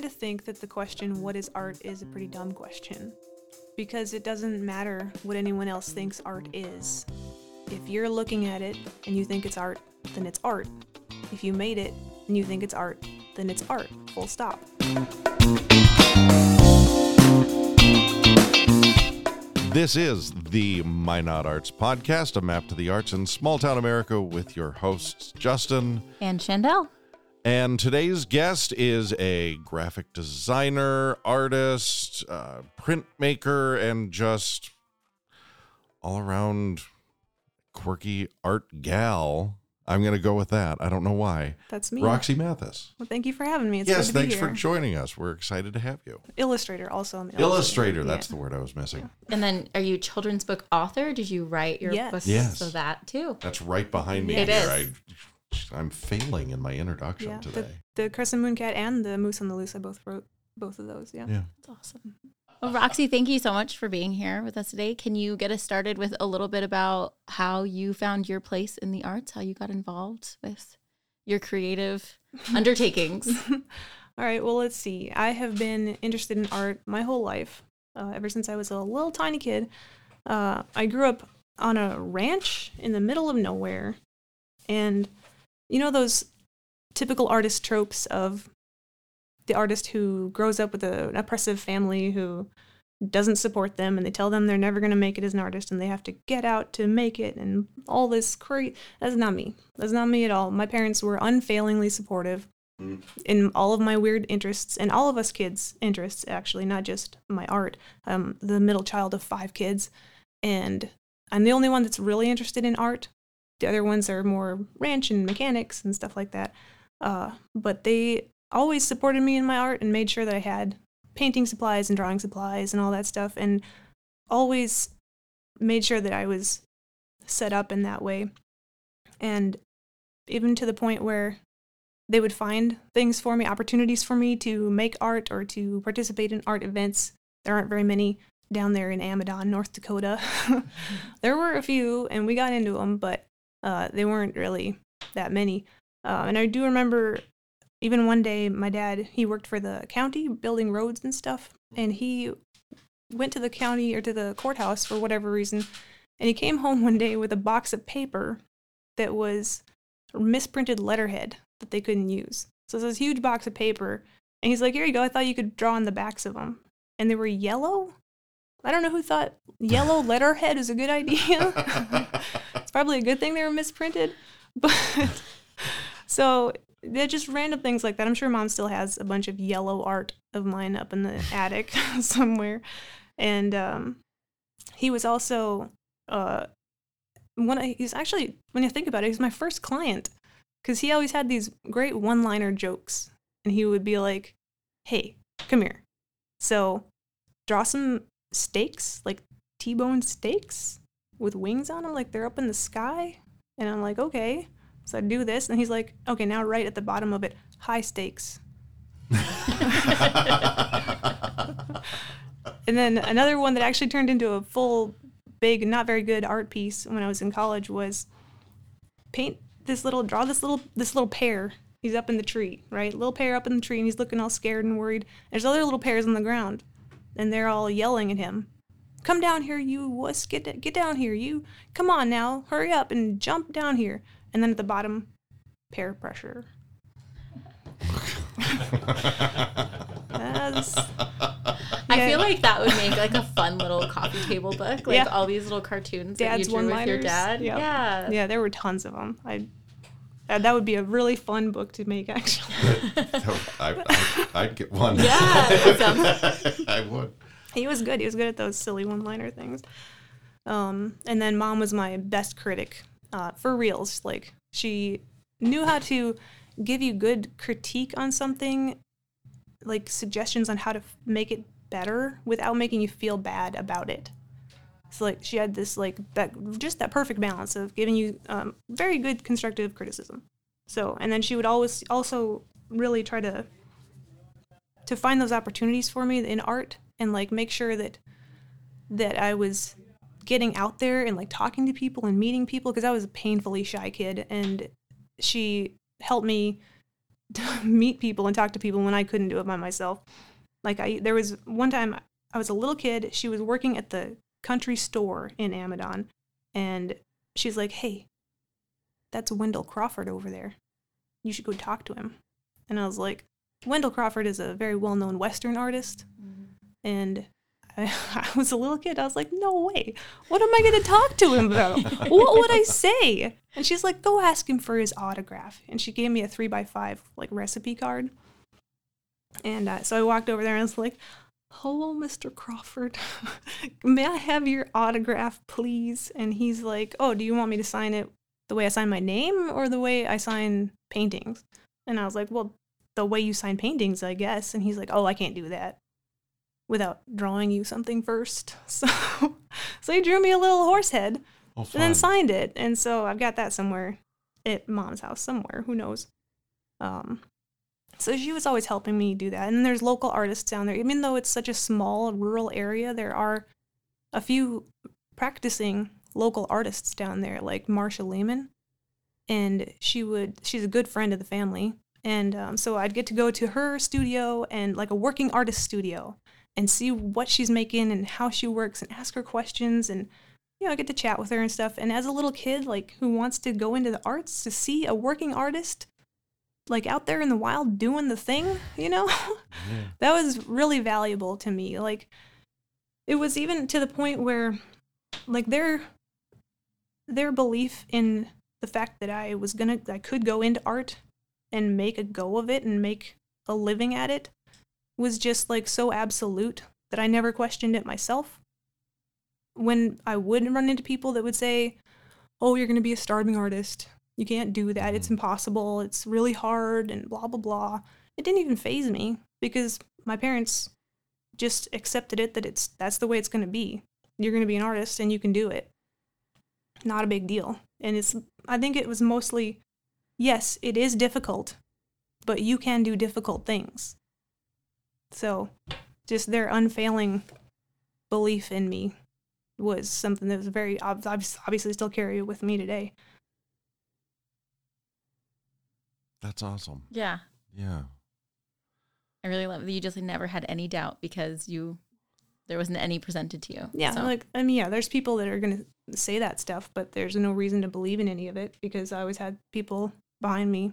kind of think that the question, what is art, is a pretty dumb question. Because it doesn't matter what anyone else thinks art is. If you're looking at it and you think it's art, then it's art. If you made it and you think it's art, then it's art. Full stop. This is the Minot Arts podcast, a map to the arts in small town America with your hosts, Justin. And Chandell. And today's guest is a graphic designer, artist, uh, printmaker, and just all around quirky art gal. I'm going to go with that. I don't know why. That's me. Roxi Mathis. Well, thank you for having me. It's yes, thanks for joining us. We're excited to have you. Illustrator, also. I'm an Illustrator, that's Yeah. the word I was missing. And then are you children's book author? Did you write your Yes. books? Yes. So that too. That's right behind me It here. is. I, I'm failing in my introduction Yeah, today. the, the Crescent Moon Cat and the Moose on the Loose, I both wrote both of those. Yeah. yeah. That's awesome. Well, Roxi, thank you so much for being here with us today. Can you get us started with a little bit about how you found your place in the arts, how you got involved with your creative undertakings? All right, well, let's see. I have been interested in art my whole life, uh, ever since I was a little tiny kid. Uh, I grew up on a ranch in the middle of nowhere. And you know those typical artist tropes of the artist who grows up with a, an oppressive family who doesn't support them and they tell them they're never going to make it as an artist and they have to get out to make it and all this crazy. That's not me. That's not me at all. My parents were unfailingly supportive mm. in all of my weird interests and all of us kids' interests, actually, not just my art. I'm the middle child of five kids, and I'm the only one that's really interested in art. The other ones are more ranch and mechanics and stuff like that. Uh, but they always supported me in my art and made sure that I had painting supplies and drawing supplies and all that stuff, and always made sure that I was set up in that way. And even to the point where they would find things for me, opportunities for me to make art or to participate in art events. There aren't very many down there in Amadon, North Dakota. there were a few, and we got into them, but uh, they weren't really that many. Uh, and I do remember even one day, my dad, he worked for the county building roads and stuff, and he went to the county or to the courthouse for whatever reason, and he came home one day with a box of paper that was misprinted letterhead that they couldn't use. So it's this huge box of paper, and he's like, "Here you go. I thought you could draw on the backs of them, and they were yellow. I don't know who thought yellow letterhead is a good idea. it's probably a good thing they were misprinted, but so they're just random things like that. I'm sure mom still has a bunch of yellow art of mine up in the attic somewhere, and um, he was also uh, one. He's actually when you think about it, he's my first client because he always had these great one-liner jokes, and he would be like, "Hey, come here. So, draw some steaks, like T-bone steaks with wings on them, like they're up in the sky." And I'm like, "Okay." So I do this, and he's like, "Okay, now right at the bottom of it, high stakes." and then another one that actually turned into a full, big, not very good art piece when I was in college was paint this little, draw this little, this little pear. He's up in the tree, right? Little pear up in the tree, and he's looking all scared and worried. There's other little pears on the ground, and they're all yelling at him. Come down here, you wuss! Get get down here, you! Come on now, hurry up and jump down here. And then at the bottom, pear pressure. That's- I feel like that would make like a fun little coffee table book, like Yeah. all these little cartoons Dad's that you drew with your one-liners. dad. Yep. Yeah. yeah, there were tons of them. I uh, that would be a really fun book to make, actually. I, I, I'd get one. Yeah, I would. He was good. He was good at those silly one-liner things. Um, and then mom was my best critic, uh, for reals. Like she knew how to give you good critique on something, like suggestions on how to f- make it better without making you feel bad about it. So like she had this like that just that perfect balance of giving you um, very good constructive criticism. So and then she would always also really try to to find those opportunities for me in art and like make sure that that I was getting out there and like talking to people and meeting people because I was a painfully shy kid and she helped me meet people and talk to people when I couldn't do it by myself. Like I there was one time I was a little kid, she was working at the country store in Amadon and she's like, "Hey, that's Wendell Crawford over there. You should go talk to him." And I was like, Wendell Crawford is a very well-known western artist and I, I was a little kid. I was like, no way. What am I going to talk to him about? what would I say? And she's like, go ask him for his autograph. And she gave me a three by five like recipe card. And uh, so I walked over there and I was like, hello, Mr. Crawford. May I have your autograph, please? And he's like, oh, do you want me to sign it the way I sign my name or the way I sign paintings? And I was like, well, the way you sign paintings, I guess. And he's like, oh, I can't do that without drawing you something first. So, so he drew me a little horse head Oh, and then signed it. And so I've got that somewhere at mom's house somewhere. Who knows? Um, so she was always helping me do that. And there's local artists down there. Even though it's such a small rural area, there are a few practicing local artists down there, like Marsha Lehman. And she would, she's a good friend of the family. And um, so I'd get to go to her studio and like a working artist studio and see what she's making and how she works and ask her questions and you know, I get to chat with her and stuff. And as a little kid, like who wants to go into the arts, to see a working artist like out there in the wild doing the thing, you know, Yeah. that was really valuable to me. Like it was even to the point where like their their belief in the fact that I was gonna I could go into art and make a go of it and make a living at it was just like so absolute that I never questioned it myself. When I would run into people that would say, "Oh, you're going to be a starving artist. You can't do that. It's Mhm. impossible. It's really hard and blah blah blah." It didn't even phase me because my parents just accepted it that it's that's the way it's going to be. You're going to be an artist and you can do it. Not a big deal. And it's I think it was mostly yes, it is difficult, but you can do difficult things. So, just their unfailing belief in me was something that was very ob- obviously still carry with me today. That's awesome. Yeah. Yeah. I really love that you just never had any doubt because you there wasn't any presented to you. Yeah, So- like I mean, yeah, there's people that are gonna say that stuff, but there's no reason to believe in any of it because I always had people behind me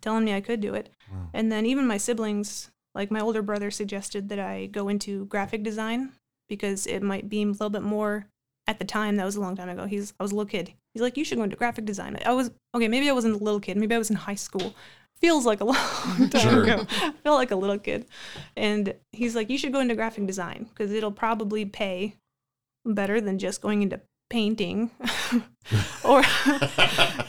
telling me I could do it. Wow. And then even my siblings, like my older brother suggested that I go into graphic design because it might be a little bit more at the time, that was a long time ago. He's I was a little kid. He's like, you should go into graphic design. I was okay, maybe I wasn't a little kid, maybe I was in high school. Feels like a long time Sure. ago. I felt like a little kid. And he's like, you should go into graphic design because it'll probably pay better than just going into painting or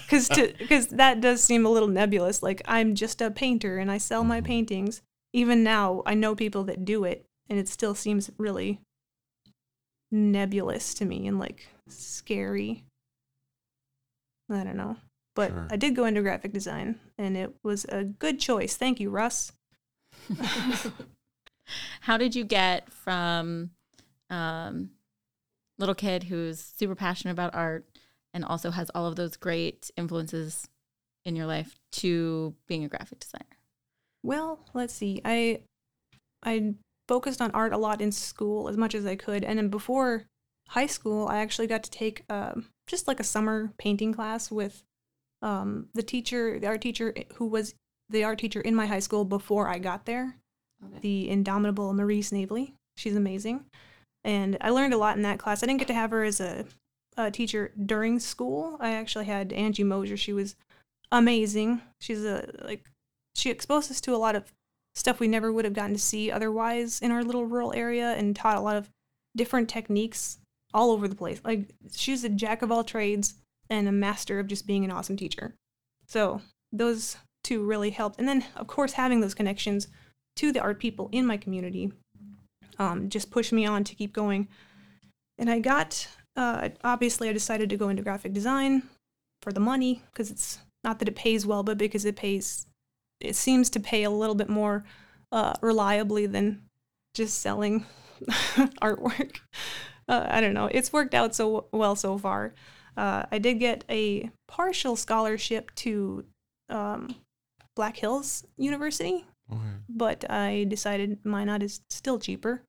because because that does seem a little nebulous like i'm just a painter and i sell my Mhm. paintings even now i know people that do it and it still seems really nebulous to me and like scary i don't know but Sure. i did go into graphic design and it was a good choice thank you russ How did you get from um, little kid who's super passionate about art and also has all of those great influences in your life to being a graphic designer? Well, let's see. I I focused on art a lot in school as much as I could, and then before high school, I actually got to take um, just like a summer painting class with um, the teacher, the art teacher who was the art teacher in my high school before I got there, the indomitable Marie Snavely. She's amazing, and I learned a lot in that class. I didn't get to have her as a, a teacher during school. I actually had Angie Mosier. She was amazing. She's a like she exposed us to a lot of stuff we never would have gotten to see otherwise in our little rural area and taught a lot of different techniques all over the place. Like she's a jack of all trades and a master of just being an awesome teacher. So those two really helped. And then of course having those connections to the art people in my community um, just pushed me on to keep going. And I got uh, obviously I decided to go into graphic design for the money because it's not that it pays well, but because it pays it seems to pay a little bit more uh, reliably than just selling artwork. Uh, I don't know. It's worked out so well so far. Uh, I did get a partial scholarship to um, Black Hills University, Okay. but I decided Minot is still cheaper.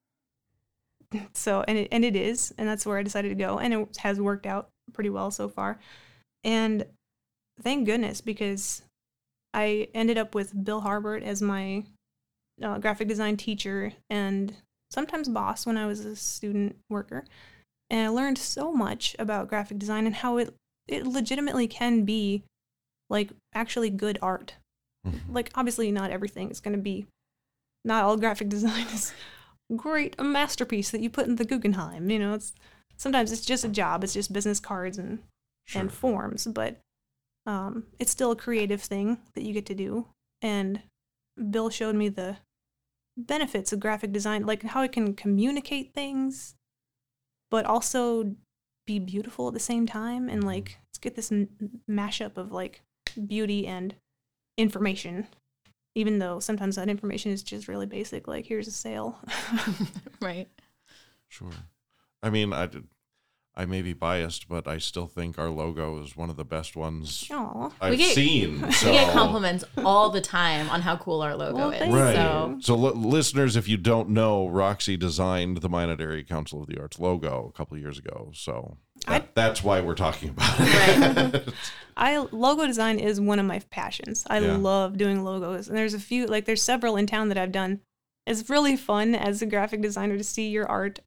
So and it and it is, and that's where I decided to go, and it has worked out pretty well so far. And thank goodness because I ended up with Bill Harbert as my uh, graphic design teacher and sometimes boss when I was a student worker. And I learned so much about graphic design and how it it legitimately can be like actually good art. Mhm. Like obviously not everything is going to be not all graphic design is great a masterpiece that you put in the Guggenheim, you know, it's sometimes it's just a job, it's just business cards and Sure. and forms, but um, it's still a creative thing that you get to do. And Bill showed me the benefits of graphic design, like how it can communicate things, but also be beautiful at the same time. And like, let's get this m- mashup of like beauty and information, even though sometimes that information is just really basic, like here's a sale. right. Sure. I mean, I did, I may be biased, but I still think our logo is one of the best ones Aw. I've get- seen. So. We get compliments all the time on how cool our logo Well, is. Right. So So, li- listeners, if you don't know, Roxi designed the Minot Area Council of the Arts logo a couple of years ago. So that, I- that's why we're talking about it. I logo design is one of my passions. I Yeah. love doing logos, and there's a few like there's several in town that I've done. It's really fun as a graphic designer to see your art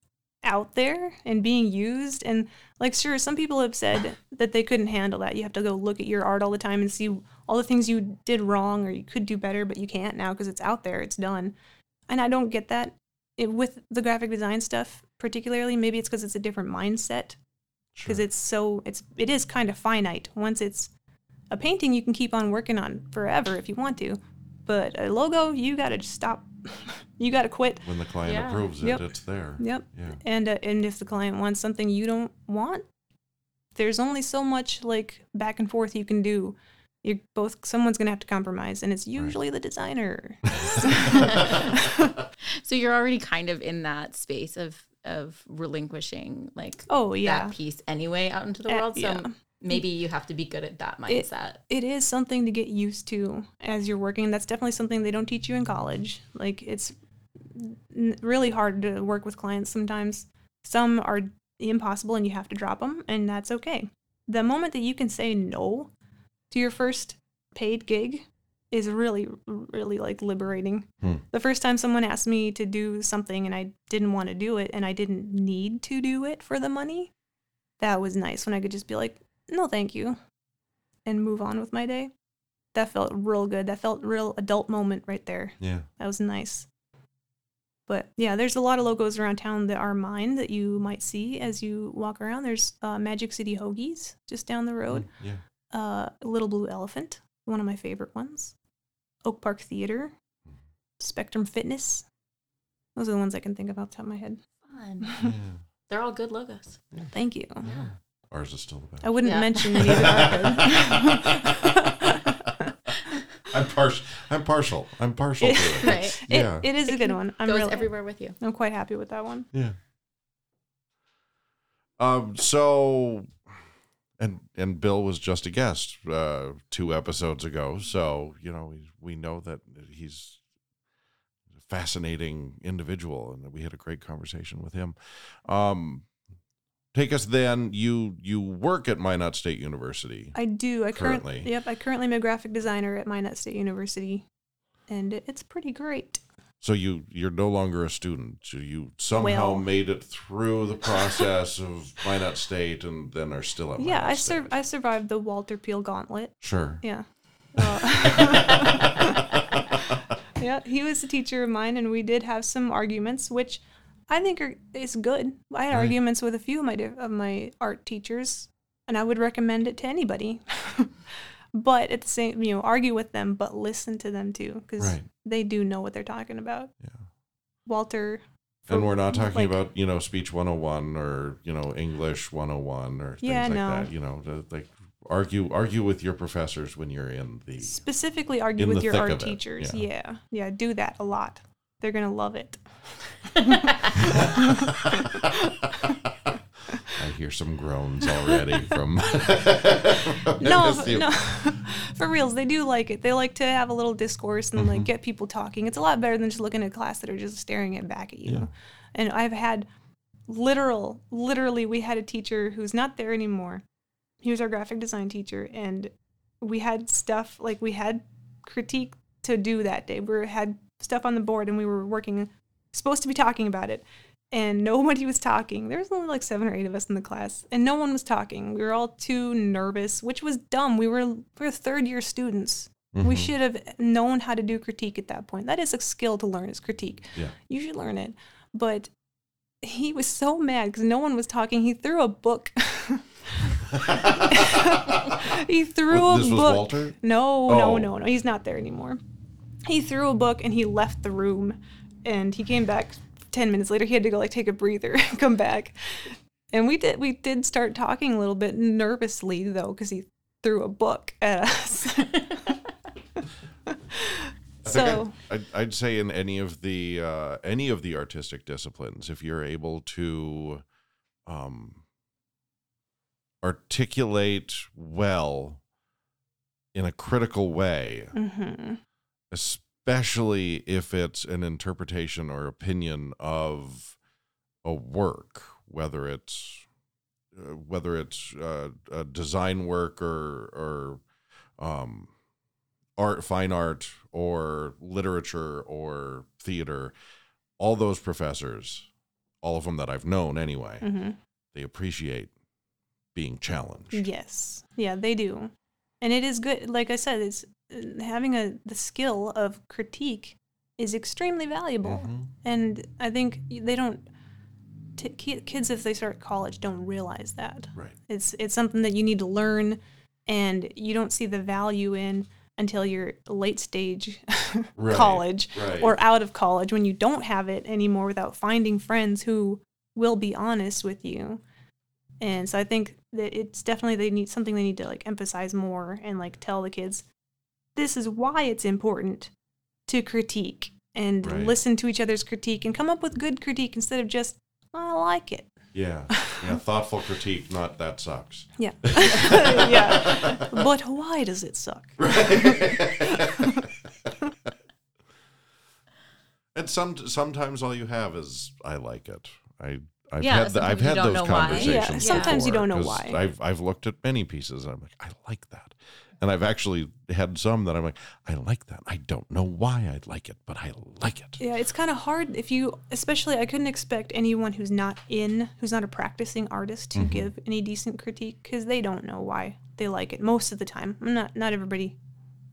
out there and being used. And like, sure, some people have said that they couldn't handle that. You have to go look at your art all the time and see all the things you did wrong or you could do better, but you can't now because it's out there, it's done. And I don't get that it, with the graphic design stuff, particularly. Maybe it's because it's a different mindset because Sure. it's so it's it is kind of finite. Once it's a painting, you can keep on working on forever if you want to, but a logo, you got to stop. You got to quit. when the client Yeah. approves it, Yep. it's there. Yep. Yeah. And uh, and if the client wants something you don't want, there's only so much like back and forth you can do. You're both someone's gonna have to compromise, and it's usually the designer. so you're already kind of in that space of of relinquishing like oh yeah, that piece anyway out into the Uh, world. So yeah. Maybe you have to be good at that It- mindset. it is something to get used to as you're working. That's definitely something they don't teach you in college. Like it's n- really hard to work with clients sometimes. Some are impossible and you have to drop them, and that's okay. The moment that you can say no to your first paid gig is really, really like liberating. Hmm. The first time someone asked me to do something and I didn't want to do it and I didn't need to do it for the money, that was nice when I could just be like, no, thank you, and move on with my day. That felt real good. That felt real adult moment right there. yeah. That was nice. But yeah, there's a lot of logos around town that are mine that you might see as you walk around. There's uh, Magic City Hoagies just down the road. Mm, Yeah. Uh, Little Blue Elephant, one of my favorite ones. Oak Park Theater, Spectrum Fitness. Those are the ones I can think of off the top of my head. Fun. yeah. They're all good logos. Thank you. Yeah. Ours is still the best. I wouldn't Yeah. mention any that are. I'm partial. I'm partial. I'm partial to it. Right. It's- It, Yeah. it is a good one. I'm Goes really, everywhere with you. I'm quite happy with that one. Yeah. Um. So, and and Bill was just a guest uh, two episodes ago. So you know we, we know that he's a fascinating individual, and we had a great conversation with him. Um. Take us then. You you work at Minot State University. I do. I Currently. Yep. I currently am a graphic designer at Minot State University, and it, it's pretty great. So you you're no longer a student. So you somehow Well- made it through the process of Minot State, and then are still at yeah, Minot I State. sur- I survived the Walter Peel Gauntlet. Sure. Yeah. Uh, yeah, he was a teacher of mine, and we did have some arguments, which I think er, are is good. I had Right. arguments with a few of my of my art teachers, and I would recommend it to anybody. but at the same, you know, argue with them, but listen to them too, because Right. they do know what they're talking about. Yeah. Walter. And we're not talking like- about, you know, speech 101 or, you know, English 101 or things Yeah, like no. that. You know, like argue argue with your professors when you're in the specifically argue In with your art teachers. yeah. Yeah. yeah, do that a lot. They're gonna love it. I hear some groans already from no, no. for reals, they do like it. They like to have a little discourse and like mm-hmm. get people talking. It's a lot better than just looking at a class that are just staring it back at you. Yeah. And I've had literal, literally, we had a teacher who's not there anymore. He was our graphic design teacher, and we had stuff like we had critique to do that day. We had stuff on the board, and we were working, supposed to be talking about it, and nobody was talking. There was only like seven or eight of us in the class, and no one was talking. We were all too nervous, which was dumb. We were we were third year students. We mm-hmm. should have known how to do critique at that point. That is a skill to learn is critique. Yeah. You should learn it. But he was so mad because no one was talking. He threw a book. he threw a this was book. Walter? No, Oh. no, no, no. He's not there anymore. He threw a book and he left the room. And he came back ten minutes later. He had to go like take a breather and come back. And we did we did start talking a little bit nervously though because he threw a book at us. I think so I'd, I'd, I'd say in any of the uh, any of the artistic disciplines, if you're able to um, articulate well in a critical way, hmm especially if it's an interpretation or opinion of a work, whether it's uh, whether it's uh, a design work or or um, art, fine art, or literature or theater, all those professors, all of them that I've known anyway, hmm they appreciate being challenged. Yes. Yeah, they do. And it is good. Like I said, it's having a the skill of critique is extremely valuable. Mhm. And I think they don't t- kids if they start college don't realize that. Right. It's it's something that you need to learn and you don't see the value in until you're late stage Right, college right. or out of college when you don't have it anymore without finding friends who will be honest with you. And so I think that it's definitely they need something they need to like emphasize more and like tell the kids this is why it's important to critique and Right. listen to each other's critique and come up with good critique instead of just I like it. Yeah. Yeah. Thoughtful critique, not that sucks. Yeah. yeah. But why does it suck? and some sometimes all you have is I like it. I I've Yeah, had the, I've had those conversations. Yeah, sometimes you don't know why. I've I've looked at many pieces and I'm like I like that, and I've actually had some that I'm like I like that. I don't know why I like it, but I like it. Yeah, it's kind of hard if you, especially, I couldn't expect anyone who's not in, who's not a practicing artist to mm-hmm. give any decent critique because they don't know why they like it most of the time. I'm not, not everybody,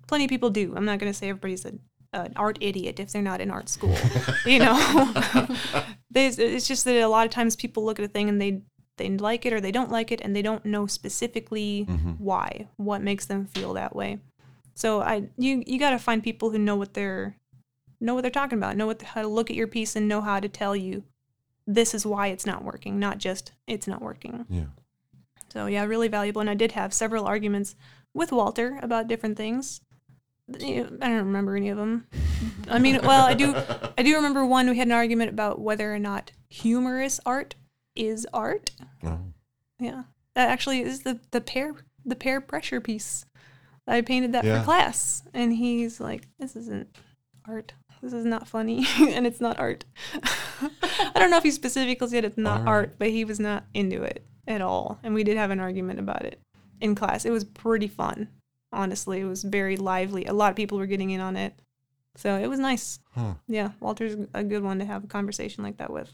plenty of people do. I'm not going to say everybody's a, an art idiot if they're not in art school, you know? There's, it's just that a lot of times people look at a thing and they, they like it or they don't like it and they don't know specifically mm-hmm. why, what makes them feel that way. So I you you got to find people who know what they're know what they're talking about, know what how to look at your piece and know how to tell you this is why it's not working, not just it's not working. Yeah. So yeah, really valuable. And I did have several arguments with Walter about different things. I don't remember any of them. I mean, well, I do. I do remember one. We had an argument about whether or not humorous art is art. Oh. Yeah, that actually is the the pair the pair pressure piece. I painted that Yeah. for class, and he's like, "This isn't art. This is not funny, and it's not art." I don't know if he specifically said it's not right. art, but he was not into it at all, and we did have an argument about it in class. It was pretty fun, honestly. It was very lively. A lot of people were getting in on it, so it was nice. Huh. Yeah, Walter's a good one to have a conversation like that with.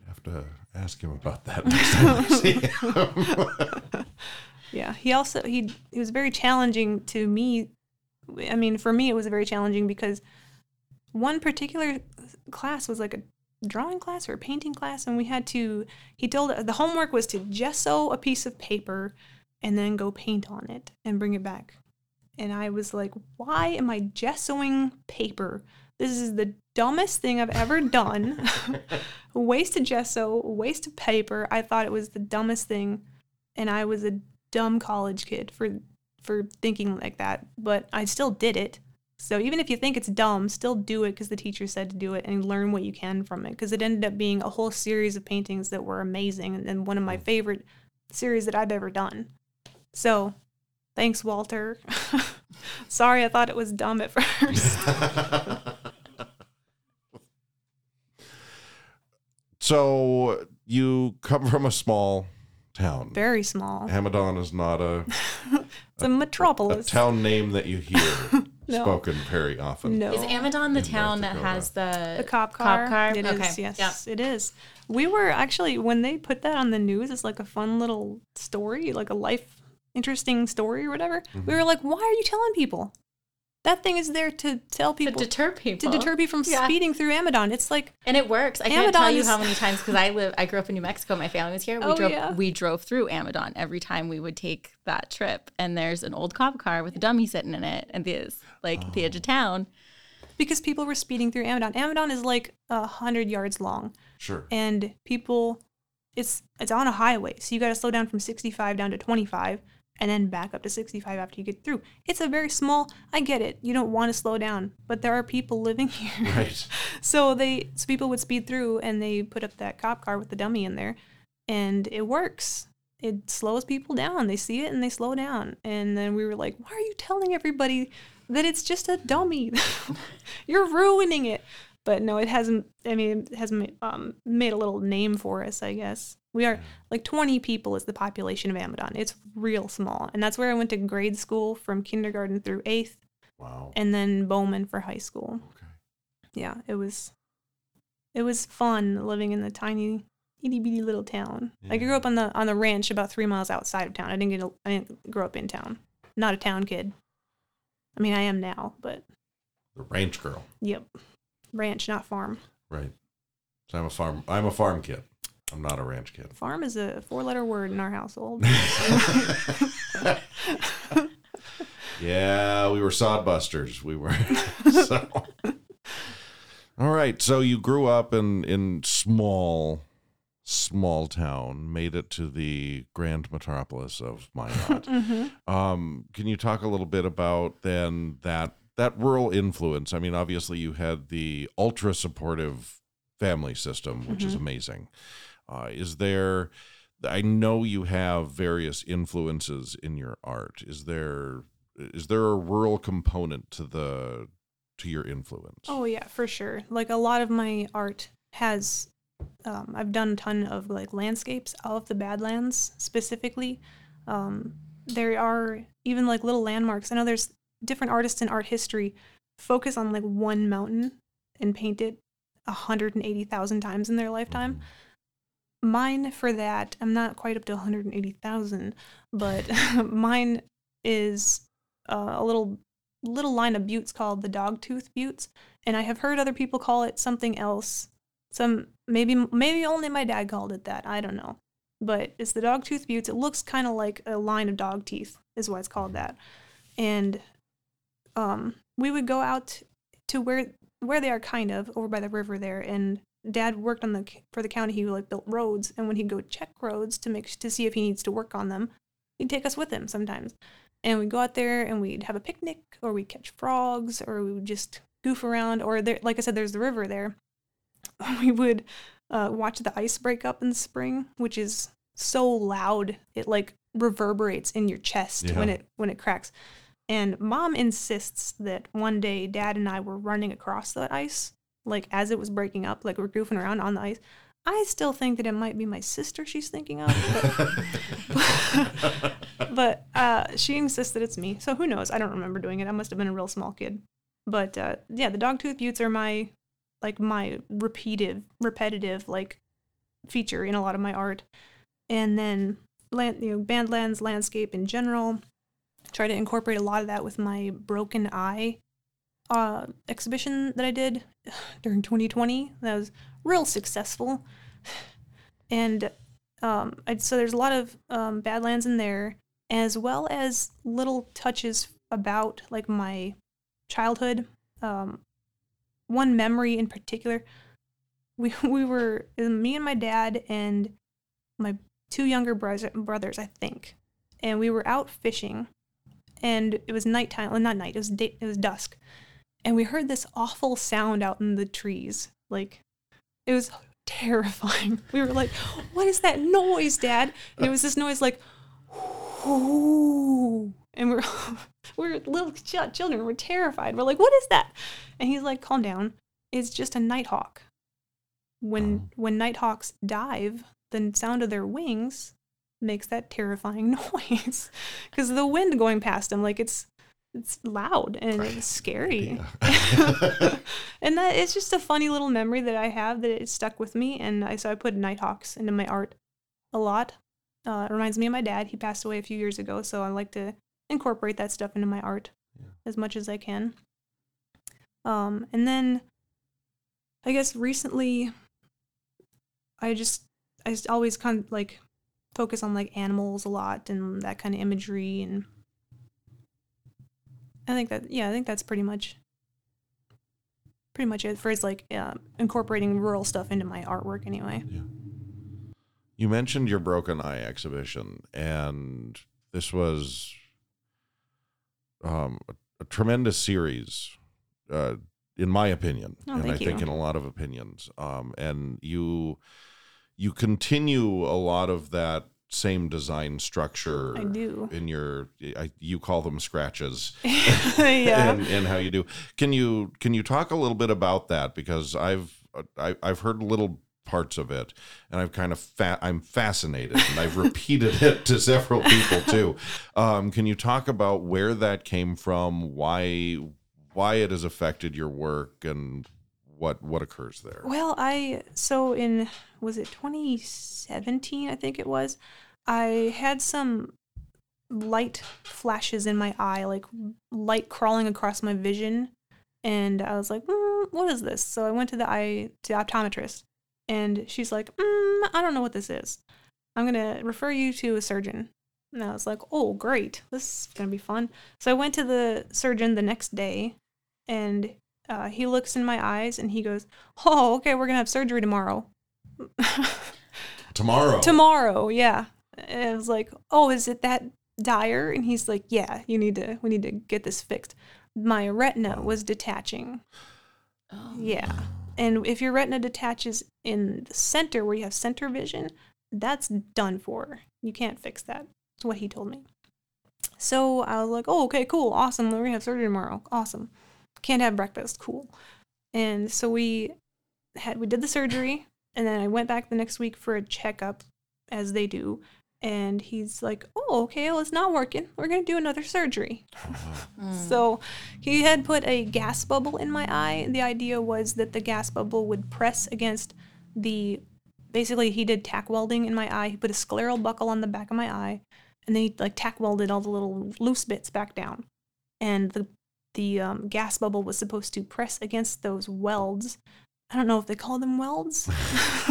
Might have to ask him about that next time I see him. Yeah, he also he he was very challenging to me. I mean, for me, it was very challenging because one particular class was like a drawing class or a painting class, and we had to. He told the homework was to gesso a piece of paper and then go paint on it and bring it back. And I was like, why am I gessoing paper? This is the dumbest thing I've ever done. a waste of gesso, a waste of paper. I thought it was the dumbest thing. And I was a dumb college kid for for thinking like that, but I still did it. So even if you think it's dumb, still do it because the teacher said to do it and learn what you can from it. Because it ended up being a whole series of paintings that were amazing and- and one of my mm. favorite series that I've ever done. So thanks, Walter. Sorry, I thought it was dumb at first. So you come from a small town. Very small. Amadon is not a, It's a a metropolis. town name that you hear No. spoken very often. No. Is Amadon the In town that has the, The cop car. Cop car? It is, Okay, yes, yeah. it is. We were actually when they put that on the news it's like a fun little story, like a life interesting story or whatever. Mm-hmm. We were like, why are you telling people? That thing is there to tell people to deter people to deter people from Yeah. speeding through Amadon. It's like And it works. I can't tell you how many times because I live. I grew up in New Mexico. My family was here. We Oh, drove. yeah. We drove through Amadon every time we would take that trip. And there's an old cop car with a dummy sitting in it, and this like the edge of oh. town. because people were speeding through Amadon. Amadon is like a hundred yards long, Sure. and people, it's it's on a highway, so you got to slow down from 65 down to 25, and then back up to 65 after you get through. It's a very small. I get it. You don't want to slow down, but there are people living here. Right. So they so people would speed through and they put up that cop car with the dummy in there and it works. It slows people down. They see it and they slow down. And then we were like, "Why are you telling everybody that it's just a dummy? You're ruining it." But no, it hasn't I mean, it has um, made a little name for us, I guess. We are like 20 people is the population of Amadon. It's real small. And that's where I went to grade school from kindergarten through 8th Wow. and then Bowman for high school Okay. yeah, it was it was fun living in the tiny itty bitty little town. Like I grew up on the on the ranch about three miles outside of town. I didn't get a, I didn't grow up in town. Not a town kid. I mean, I am now, but The ranch girl. yep, ranch, not farm. Right. So I'm a farm. I'm a farm kid. I'm not a ranch kid. Farm is a four letter word in our household. yeah, we were sodbusters. We were. so. All right. So you grew up in in small, small town, made it to the grand metropolis of Minot. hmm Um, can you talk a little bit about then that that rural influence? I mean, obviously you had the ultra supportive family system, which is Mhm. amazing. Uh, is there? I know you have various influences in your art. Is there? Is there a rural component to the to your influence? Oh yeah, for sure. Like a lot of my art has um, I've done a ton of like landscapes of the Badlands specifically. Um, there are even like little landmarks. I know there's different artists in art history focus on like one mountain and paint it 180,000 times in their lifetime. Mine for that, I'm not quite up to 180,000, but mine is uh, a little little line of buttes called the Dogtooth Buttes, and I have heard other people call it something else. Some maybe maybe only my dad called it that. I don't know, but it's the Dogtooth Buttes. It looks kind of like a line of dog teeth, is why it's called that. And um, we would go out to where where they are, kind of over by the river there, and dad worked on the for the county. He like built roads, and when he'd go check roads to make to see if he needs to work on them, he'd take us with him sometimes. And we'd go out there and we'd have a picnic or we'd catch frogs or we would just goof around or there like i said there's the river there. We would uh, watch the ice break up in the spring which is so loud it like reverberates in your chest when it when it cracks. And mom insists that one day dad and i were running across that ice like as it was breaking up like we're goofing around on the ice i still think that it might be my sister she's thinking of but but uh, she insists that it's me. So who knows? I don't remember doing it. I must have been a real small kid. But uh, yeah, the dogtooth buttes are my like my repetitive, repetitive like feature in a lot of my art. And then land, you know, Badlands landscape in general. Try to incorporate a lot of that with my Broken Eye uh, exhibition that I did during 2020. That was real successful. And um, I'd, so there's a lot of um, Badlands in there, as well as little touches about like my childhood. Um, one memory in particular, we we were me and my dad and my two younger brothers, brothers I think, and we were out fishing, and it was nighttime. Well, not night. It was day, it was dusk, and we heard this awful sound out in the trees. Like it was terrifying. We were like, "What is that noise, Dad?" And it was this noise like, "Ooh," and we're we're little ch- children. We're terrified. We're like, what is that? And he's like, calm down. It's just a nighthawk. When Oh. when nighthawks dive, the sound of their wings makes that terrifying noise because the wind going past them, like it's it's loud and it's scary. Yeah. and that it's just a funny little memory that I have that it stuck with me. And I so I put nighthawks into my art a lot. Uh, it reminds me of my dad. He passed away a few years ago, so I like to incorporate that stuff into my art Yeah. as much as I can. Um, and then I guess recently, I just I just always kind of like focus on like animals a lot and that kind of imagery and I think that yeah I think that's pretty much pretty much it for it's like uh, incorporating rural stuff into my artwork anyway. Yeah. You mentioned your Broken Eye exhibition, and this was um, a, a tremendous series, uh, in my opinion, Oh, and I thank think in a lot of opinions. Um, and you you continue a lot of that same design structure. I do. In your, I, you call them scratches. yeah. and, and how you do. Can you can you talk a little bit about that because I've I, I've heard little parts of it and I've kind of fa- I'm fascinated and I've repeated it to several people too. Um, can you talk about where that came from, why why it has affected your work and what what occurs there? Well, I so in was it 2017 I think it was. I had some light flashes in my eye, like light crawling across my vision, and I was like, mm, "What is this?" So I went to the eye to the optometrist, and she's like, mm, "I don't know what this is. I'm gonna refer you to a surgeon." And I was like, "Oh, great! This is gonna be fun." So I went to the surgeon the next day, and uh, he looks in my eyes and he goes, "Oh, okay, we're gonna have surgery tomorrow." Tomorrow. tomorrow, yeah. And I was like, "Oh, is it that dire?" And he's like, "Yeah, you need to. We need to get this fixed." My retina was detaching. Oh. Yeah, and if your retina detaches in the center where you have center vision, that's done for. You can't fix that. That's what he told me. So I was like, "Oh, okay, cool, awesome. We're gonna have surgery tomorrow. Awesome. Can't have breakfast. Cool." And so we had we did the surgery, and then I went back the next week for a checkup, as they do. And he's like, "Oh, okay, well, it's not working. We're gonna do another surgery." Mm. So he had put a gas bubble in my eye. The idea was that the gas bubble would press against the. Basically, he did tack welding in my eye. He put a scleral buckle on the back of my eye, and then he like tack welded all the little loose bits back down. And the the um, gas bubble was supposed to press against those welds. I don't know if they call them welds.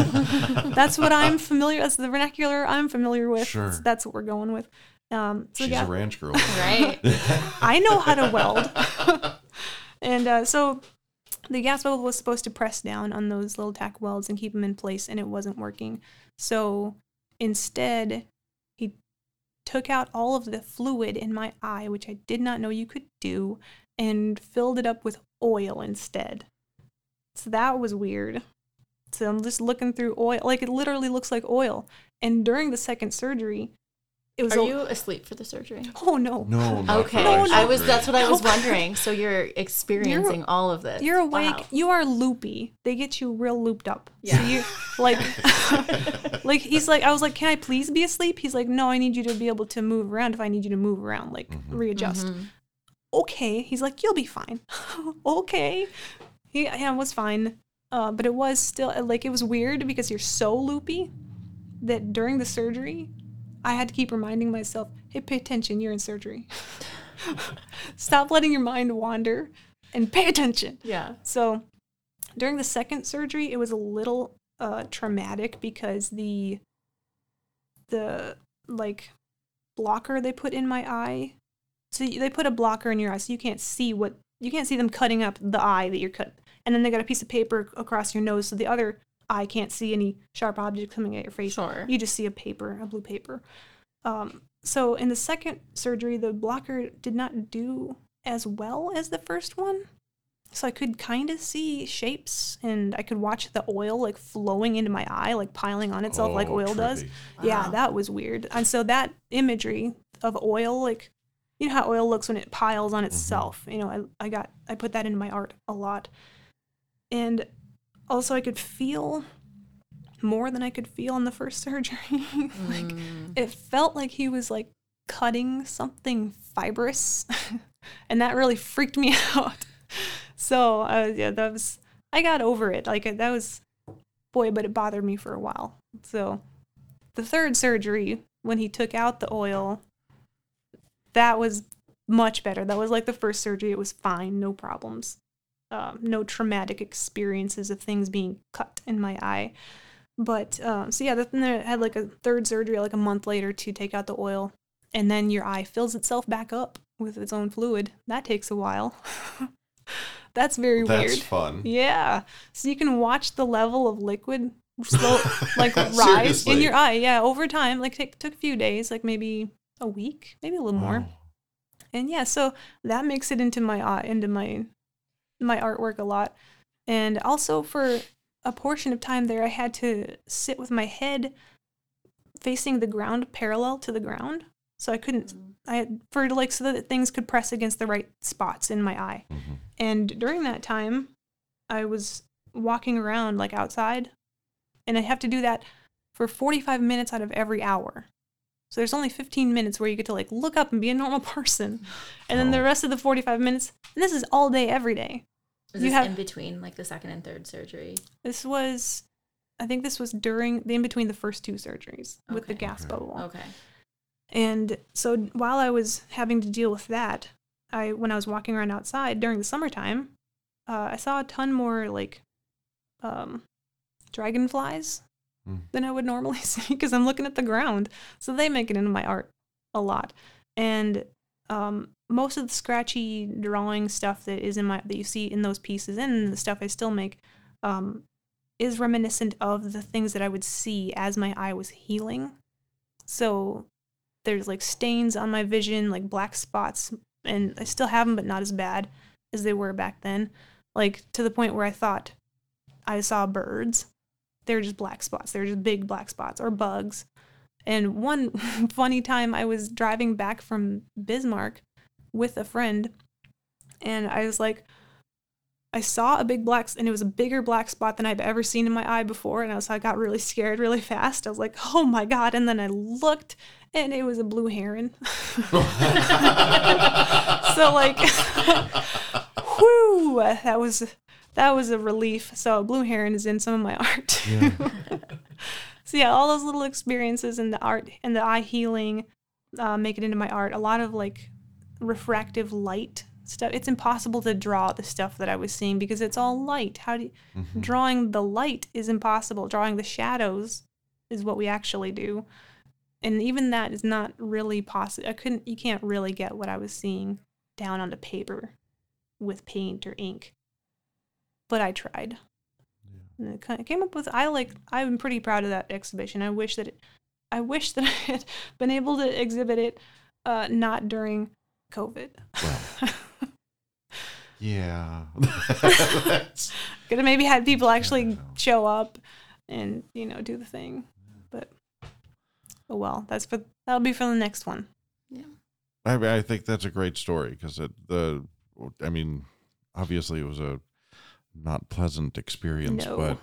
that's what I'm familiar. That's the vernacular I'm familiar with. Sure. That's, that's what we're going with. Um, so She's yeah, a ranch girl. Right. I know how to weld. and uh, so the gas bubble was supposed to press down on those little tack welds and keep them in place, and it wasn't working. So instead, he took out all of the fluid in my eye, which I did not know you could do, and filled it up with oil instead. So that was weird. So I'm just looking through oil, like it literally looks like oil. And during the second surgery, it was Are a- you asleep for the surgery? oh no, No, not Okay, for eye I was. That's what I was wondering. So you're experiencing all of this. You're awake. Wow. You are loopy. They get you real looped up. Yeah. So you like like he's like I was like, "Can I please be asleep?" He's like, "No, I need you to be able to move around if I need you to move around, like Mhm. readjust." Mhm. Okay. He's like, "You'll be fine." okay. He yeah, was fine. Uh, but it was still like it was weird because you're so loopy that during the surgery, I had to keep reminding myself, "Hey, pay attention. You're in surgery. Stop letting your mind wander and pay attention." Yeah. So during the second surgery, it was a little uh, traumatic because the the like blocker they put in my eye. So they put a blocker in your eye, so you can't see what you can't see them cutting up the eye that you're cut. And then they got a piece of paper across your nose, so the other eye can't see any sharp object coming at your face. Sure. You just see a paper, a blue paper. Um, so in the second surgery, the blocker did not do as well as the first one. So I could kind of see shapes and I could watch the oil like flowing into my eye, like piling on itself like Oh, oil does. trippy. Yeah, that was weird. And so that imagery of oil, like, you know how oil looks when it piles on itself. You know, I I got I put that into my art a lot, and also I could feel more than I could feel in the first surgery. like Mm. it felt like he was like cutting something fibrous and that really freaked me out so uh, yeah that was i got over it like that was boy but it bothered me for a while so the third surgery when he took out the oil that was much better that was like the first surgery it was fine no problems um, no traumatic experiences of things being cut in my eye but um, so yeah, then I had like a third surgery like a month later to take out the oil, and then your eye fills itself back up with its own fluid. That takes a while. That's very That's weird. That's fun. Yeah, so you can watch the level of liquid slow like rise in your eye. Yeah, over time, like it took a few days, like maybe a week, maybe a little more. And yeah so that makes it into my art into my my artwork a lot. And also for a portion of time there i had to sit with my head facing the ground parallel to the ground. So i couldn't i had for like so that things could press against the right spots in my eye. Mhm. and during that time i was walking around like outside. And i have to do that for 45 minutes out of every hour so there's only 15 minutes where you get to like look up and be a normal person. And then the Oh. rest of the 45 minutes, and this is all day, every day. Is You this have- in between like the second and third surgery? This was, I think this was during, the in between the first two surgeries with the Okay. gas Okay. bubble. Okay. And so while I was having to deal with that, I when I was walking around outside during the summertime, uh, I saw a ton more like um, dragonflies Hmm. than I would normally see because I'm looking at the ground. So they make it into my art a lot. And um, most of the scratchy drawing stuff that is in my that you see in those pieces and the stuff I still make um, is reminiscent of the things that I would see as my eye was healing. So there's like stains on my vision, like black spots, and I still have them, but not as bad as they were back then. Like to the point where I thought I saw birds. They were just black spots. They were just big black spots or bugs. And one funny time I was driving back from Bismarck with a friend, and I was like, I saw a big black, and it was a bigger black spot than I've ever seen in my eye before. And I was, I got really scared really fast. I was like, oh my God. And then I looked, and it was a blue heron. so, like, whoo, that was. That was a relief. So blue heron is in some of my art too. so yeah, all those little experiences in the art and the eye healing uh, make it into my art. A lot of like refractive light stuff. It's impossible to draw the stuff that I was seeing because it's all light. How do you, Mhm. drawing the light is impossible. Drawing the shadows is what we actually do. And even that is not really possible. I couldn't you can't really get what I was seeing down onto paper with paint or ink. But I tried. And it kind of came up with I like I'm pretty proud of that exhibition. I wish that it, I wish that I had been able to exhibit it uh not during COVID. Yeah. That's- Could have maybe had people actually know. show up and you know do the thing, but oh well. That's for that'll be for the next one. Yeah. I, I think that's a great story because it the I mean obviously it was a not pleasant experience, No. but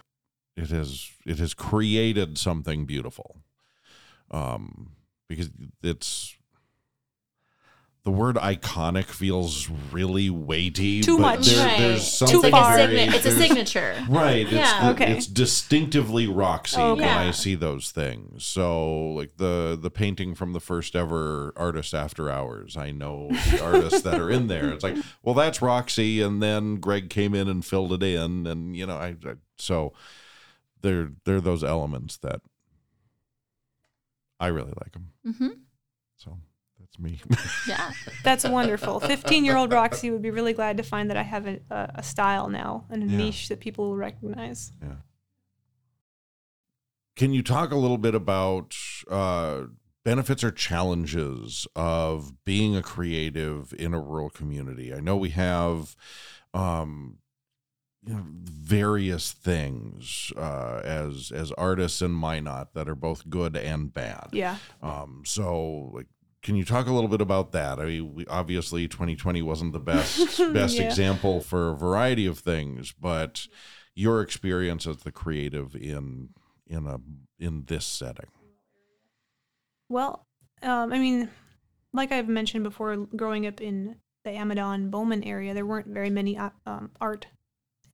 it has it has created something beautiful. Um, because it's the word iconic feels really weighty. Too but much. There, Right. There's It's something like far. very- It's a signature. Right. It's, Yeah. the- Okay. it's distinctively Roxi when Okay. I see those things. So like the the painting from the first ever artist after hours. I know the artists that are in there. It's like, well, that's Roxi, and then Greg came in and filled it in, and you know, I, I so they're they're those elements that I really like them. Mm-hmm. So that's me. Yeah. That's wonderful. 15 year old Roxi would be really glad to find that I have a, a, a style now and a Yeah. niche that people will recognize. Yeah. Can you talk a little bit about uh, benefits or challenges of being a creative in a rural community? I know we have um, you know, various things uh, as as artists in Minot that are both good and bad. Yeah. Um, so like can you talk a little bit about that? I mean, we, obviously 2020 wasn't the best best Yeah. example for a variety of things, but your experience as the creative in in a in this setting. Well, um, I mean, like I've mentioned before, growing up in the Amadon Bowman area, there weren't very many uh, um, art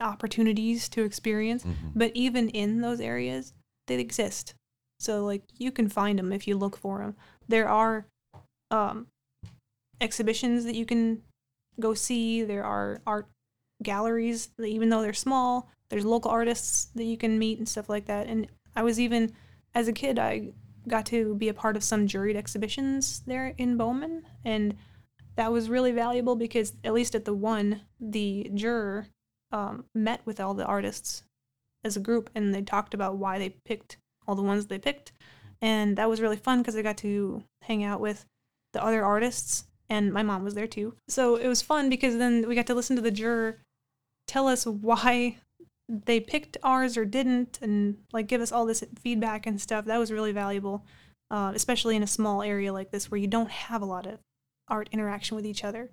opportunities to experience. Mhm. But even in those areas, they exist. So like you can find them if you look for them. There are um, exhibitions that you can go see. There are art galleries that even though they're small, there's local artists that you can meet and stuff like that. And I was even as a kid, I got to be a part of some juried exhibitions there in Bowman, and that was really valuable because at least at the one, the juror um, met with all the artists as a group and they talked about why they picked all the ones they picked and that was really fun because i got to hang out with the other artists and my mom was there too. So it was fun because then we got to listen to the juror tell us why they picked ours or didn't and like give us all this feedback and stuff. That was really valuable uh, especially in a small area like this where you don't have a lot of art interaction with each other.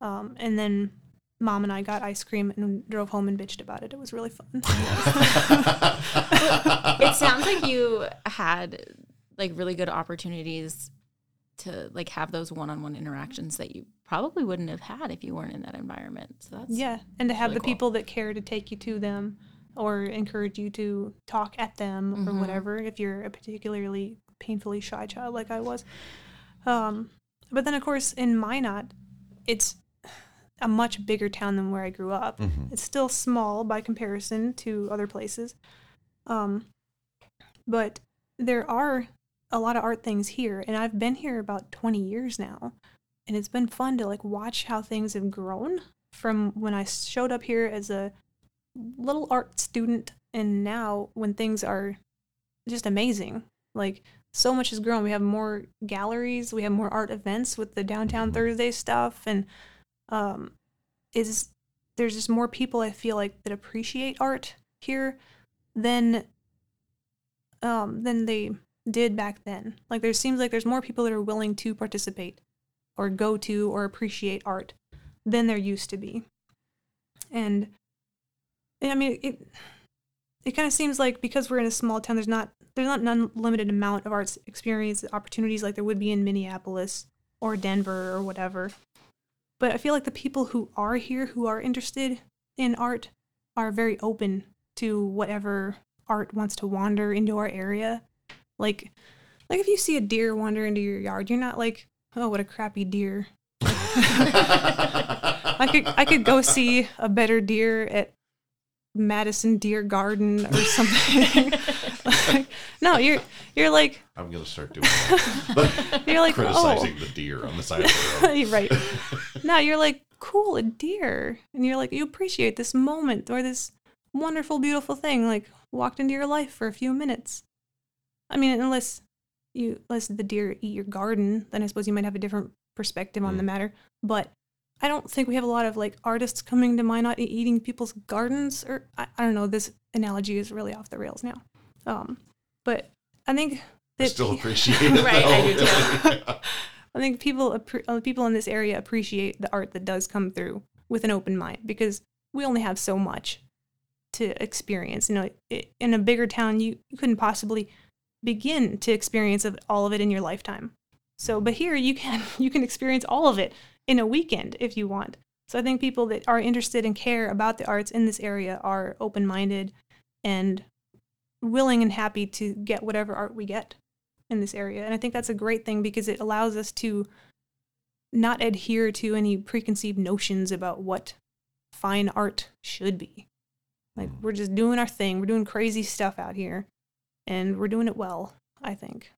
Um, and then mom and i got ice cream and drove home and bitched about it. It was really fun. It sounds like you had like really good opportunities to like have those one-on-one interactions that you probably wouldn't have had if you weren't in that environment. So that's Yeah, and to have really the cool. people that care to take you to them or encourage you to talk at them or Mhm. whatever if you're a particularly painfully shy child like I was. Um, but then of course in Minot, it's a much bigger town than where I grew up. Mhm. It's still small by comparison to other places. Um, but there are a lot of art things here and I've been here about 20 years now and it's been fun to like watch how things have grown from when I showed up here as a little art student and now when things are just amazing. Like so much has grown. We have more galleries, we have more art events with the downtown Mhm. Thursday stuff and um is there's just more people I feel like that appreciate art here than um than they did back then. Like there seems like there's more people that are willing to participate or go to or appreciate art than there used to be. And I mean it it kind of seems like because we're in a small town there's not there's not an unlimited amount of arts experience opportunities like there would be in Minneapolis or Denver or whatever. But I feel like the people who are here who are interested in art are very open to whatever art wants to wander into our area. Like like if you see a deer wander into your yard, you're not like, "Oh, what a crappy deer." I could I could go see a better deer at Madison Deer Garden or something. Like, no, you're you're like I'm gonna start doing that. you're like oh. criticizing the deer on the side of the road. oh, right. No, you're like cool a deer, and you're like you appreciate this moment or this wonderful, beautiful thing like walked into your life for a few minutes. I mean, unless you unless the deer eat your garden, then I suppose you might have a different perspective on the Mm. matter. But I don't think we have a lot of like artists coming to Minot and eating people's gardens, or I, I don't know. This analogy is really off the rails now. Um, but I think I still pe- appreciate it. Right, I do though. I think people uh, people in this area appreciate the art that does come through with an open mind because we only have so much to experience. You know, i in a bigger town, you, you couldn't possibly begin to experience all of it in your lifetime. So, but here you can you can experience all of it in a weekend if you want. So I think people that are interested and care about the arts in this area are open minded and willing and happy to get whatever art we get in this area. And I think that's a great thing because it allows us to not adhere to any preconceived notions about what fine art should be. Like hmm. we're just doing our thing. We're doing crazy stuff out here and we're doing it well, I think.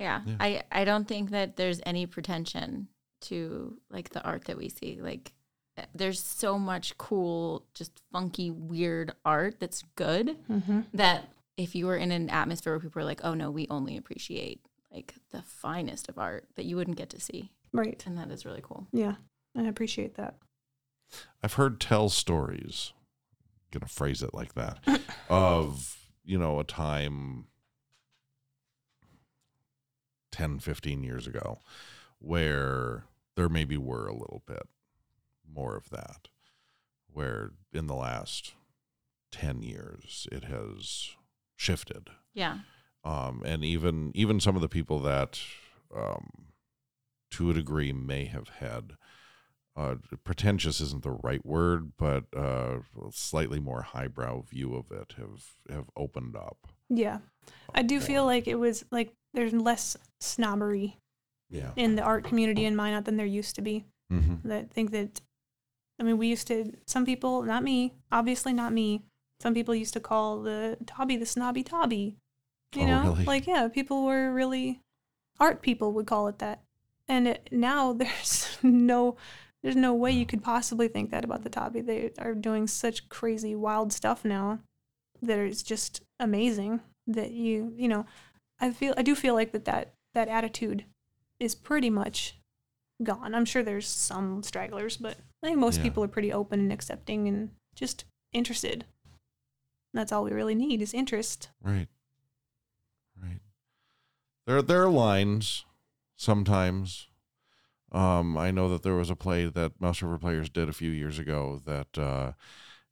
Yeah. Yeah. I I don't think that there's any pretension to like the art that we see. Like there's so much cool, just funky, weird art that's good Mm-hmm. that if you were in an atmosphere where people are like, "Oh no, we only appreciate like the finest of art," that you wouldn't get to see, Right. and that is really cool. Yeah. I appreciate that. I've heard tell stories. gonna phrase it like that of you know a time 10, 15 years ago, where there maybe were a little bit more of that, where in the last 10 years it has shifted. Yeah. Um, and even even some of the people that um, to a degree may have had uh, pretentious isn't the right word, but uh, slightly more highbrow view of it have have opened up. Yeah. I do feel like it was like there's less snobbery Yeah. in the art community in Minot than there used to be. Mm-hmm. That think that I mean we used to some people, not me, obviously not me. Some people used to call the Taube the snobby Taube. You Oh, know? really? Like yeah, people were really art people would call it that. And it, now there's no there's no way you mm. could possibly think that about the Taube. They are doing such crazy wild stuff now that is just amazing that you you know I feel I do feel like that that that attitude is pretty much gone. I'm sure there's some stragglers, but I think most Yeah. people are pretty open and accepting and just interested. That's all we really need is interest. Right. Right. There there are lines sometimes. Um, I know that there was a play that Mouse River Players did a few years ago that uh,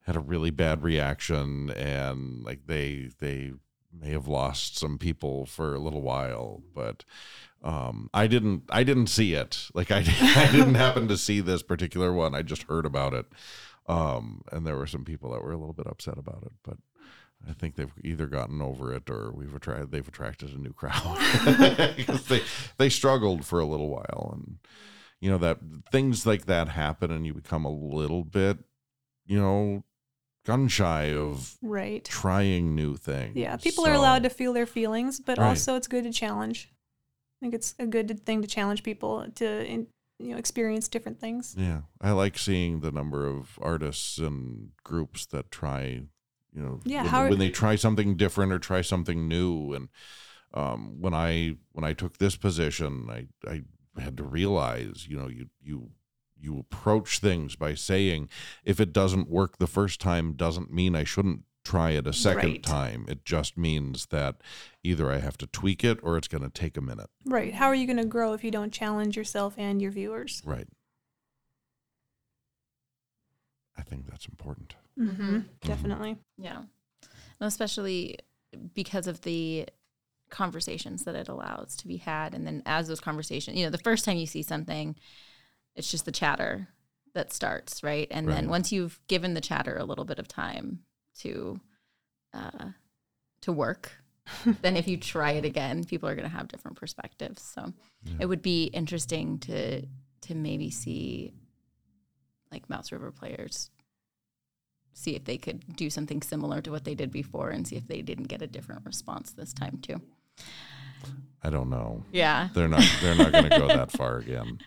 had a really bad reaction, and like they they may have lost some people for a little while, but um, I didn't I didn't see it. Like I I didn't happen to see this particular one. I just heard about it, um, and there were some people that were a little bit upset about it, but. I think they've either gotten over it or we've attracted they've attracted a new crowd they they struggled for a little while and you know that things like that happen and you become a little bit you know gun shy of Right. trying new things. Yeah, people are allowed to feel their feelings, but Right. also it's good to challenge. I think it's a good thing to challenge people to in, you know experience different things. Yeah, I like seeing the number of artists and groups that try, you know, Yeah, when, how- when they try something different or try something new. And um, when I when I took this position, I I had to realize, you know, you you you approach things by saying, if it doesn't work the first time, doesn't mean I shouldn't try it a second Right. time. It just means that either I have to tweak it or it's going to take a minute. Right. How are you going to grow if you don't challenge yourself and your viewers? Right. I think that's important. Mm-hmm. Mhm. Definitely. Yeah. And especially because of the conversations that it allows to be had. And then as those conversations, you know, the first time you see something, it's just the chatter that starts, right? And then once you've given the chatter a little bit of time to uh to work, then if you try it again, people are going to have different perspectives. So Yeah. it would be interesting to to maybe see like Mouse River players see if they could do something similar to what they did before and see if they didn't get a different response this time too. I don't know. Yeah. They're not. They're not going to go that far again.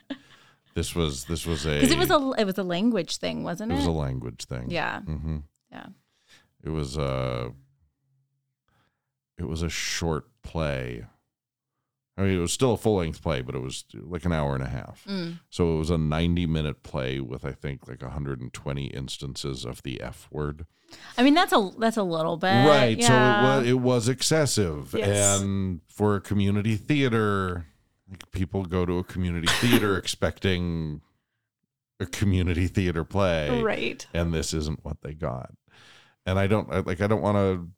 This was. This was a. Because it was a it was a language thing, wasn't It it? was a language thing. yeah. hmm Yeah. It was a. It was a short play. I mean, it was still a full length play, but it was like an hour and a half. Mm. So it was a 90 minute play with, I think, like 120 instances of the F word. I mean that's a that's a little bit right. Yeah. So it was, it was excessive. Yes. And for a community theater, like people go to a community theater expecting a community theater play. Right. And this isn't what they got. And I don't like, I don't want to.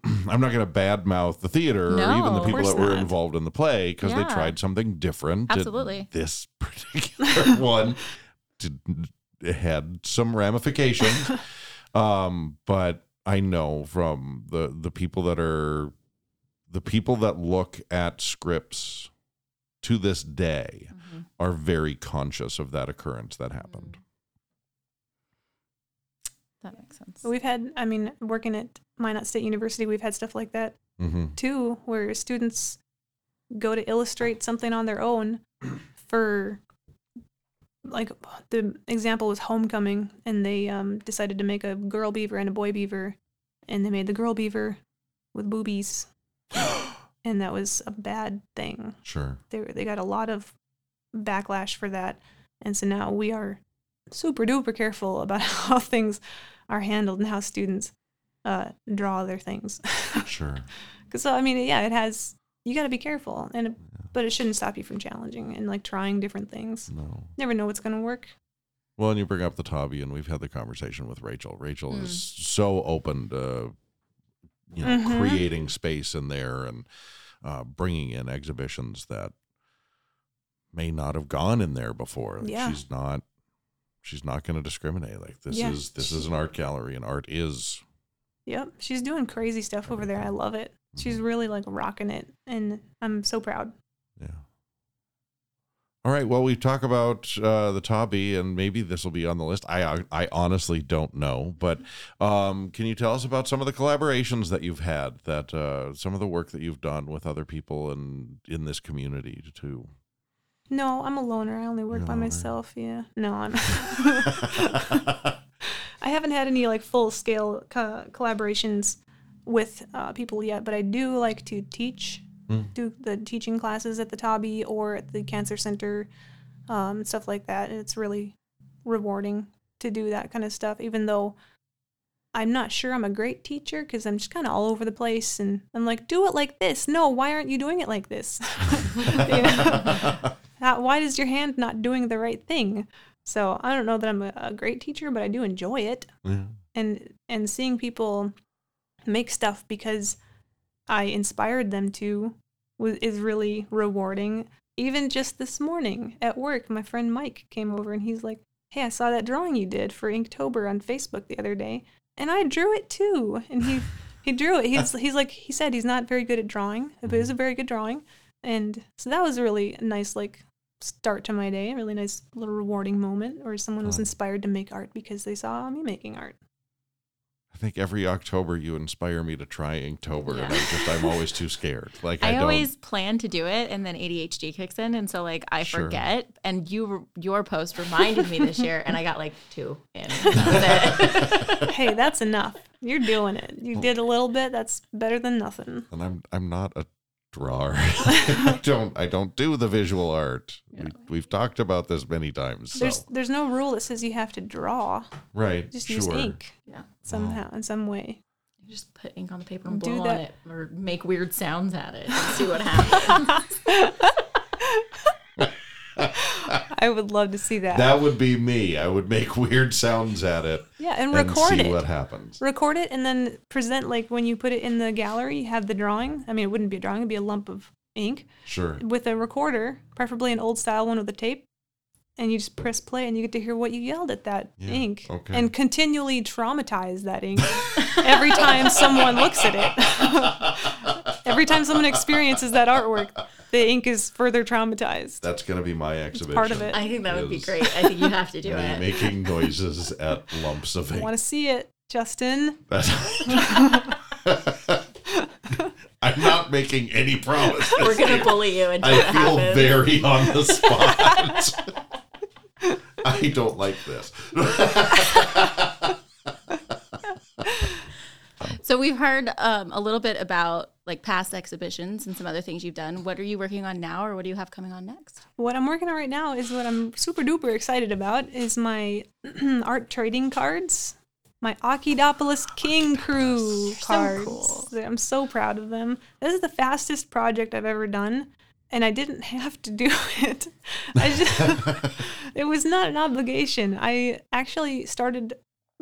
I'm not going to badmouth the theater or even the people that were not. involved in the play because they tried something different. Absolutely. This particular one did, had some ramifications. um, but I know from the the people that are the people that look at scripts to this day Mhm. are very conscious of that occurrence that happened. That makes sense. We've had, I mean, working at Minot State University, we've had stuff like that Mm-hmm. too, where students go to illustrate something on their own for, like, the example was homecoming, and they um, decided to make a girl beaver and a boy beaver, and they made the girl beaver with boobies, and that was a bad thing. Sure. They they got a lot of backlash for that, and so now we are super duper careful about how things are handled and how students uh, draw their things. Sure. Because so I mean, yeah, it has you got to be careful, and it, but it shouldn't stop you from challenging and like trying different things. No. Never know what's gonna work. Well, and you bring up the Taube, and we've had the conversation with Rachel. Rachel is so open to, you know, Mhm. creating space in there and uh, bringing in exhibitions that may not have gone in there before. Yeah. She's not. She's not going to discriminate. Like this Yeah. is this is an art gallery, and art is. Yep, she's doing crazy stuff over there. I love it. She's Mm-hmm. really like rocking it, and I'm so proud. Yeah. All right. Well, we talk about uh, the Taube, and maybe this will be on the list. I I honestly don't know, but um, can you tell us about some of the collaborations that you've had? That uh, some of the work that you've done with other people and in this community too. No, I'm a loner. I only work You're by myself. Yeah. No, I'm. I haven't had any like full scale co- collaborations with uh, people yet, but I do like to teach, Mm. do the teaching classes at the Taube or at the Cancer Center, um, and stuff like that. And it's really rewarding to do that kind of stuff, even though I'm not sure I'm a great teacher because I'm just kind of all over the place and I'm like, do it like this. No, why aren't you doing it like this? How, why is your hand not doing the right thing? So I don't know that I'm a, a great teacher, but I do enjoy it Yeah. and and seeing people make stuff because I inspired them to was is really rewarding. Even just this morning at work, my friend Mike came over and he's like, "Hey, I saw that drawing you did for Inktober on Facebook the other day, and I drew it too." And he he drew it. He's he's like he said he's not very good at drawing, but it was a very good drawing, and so that was really a nice like start to my day. A really nice little rewarding moment where someone was inspired to make art because they saw me making art. I think every October you inspire me to try Inktober, and I Yeah. just I'm always too scared. Like I, I, don't. always plan to do it, and then ADHD kicks in, and so like I Sure. forget. And you, your post reminded me this year, and I got like two in. That hey, that's enough. You're doing it. You did a little bit. That's better than nothing. and I'm I'm not a drawer. I don't I don't do the visual art. Yeah. We, we've talked about this many times. So. There's there's no rule that says you have to draw. right. Just sure. use ink yeah, somehow in some way. you just put ink on the paper and Do blow on that. it, or make weird sounds at it, and see what happens. I would love to see that. That would be me. I would make weird sounds at it yeah, and and record see it. what happens. Record it and then present like when you put it in the gallery, you have the drawing. I mean, it wouldn't be a drawing, it'd be a lump of ink Sure. with a recorder, preferably an old style one with a tape. And you just press play and you get to hear what you yelled at that Yeah, ink okay. and continually traumatize that ink every time someone looks at it. every time someone experiences that artwork, the ink is further traumatized. That's going to be my exhibition. part of it. I think that would be great. I think you have to do Me it. making noises at lumps of ink I ink. want to see it, Justin. I'm not making any promises. We're gonna bully you until I it feel happens. very on the spot. I don't like this. So we've heard um, a little bit about like past exhibitions and some other things you've done. What are you working on now, or what do you have coming on next? What I'm working on right now is what I'm super duper excited about is my art trading cards. My Okidopolis King Crew So cards. cool. I'm so proud of them. This is the fastest project I've ever done, and I didn't have to do it. I just, it was not an obligation. I actually started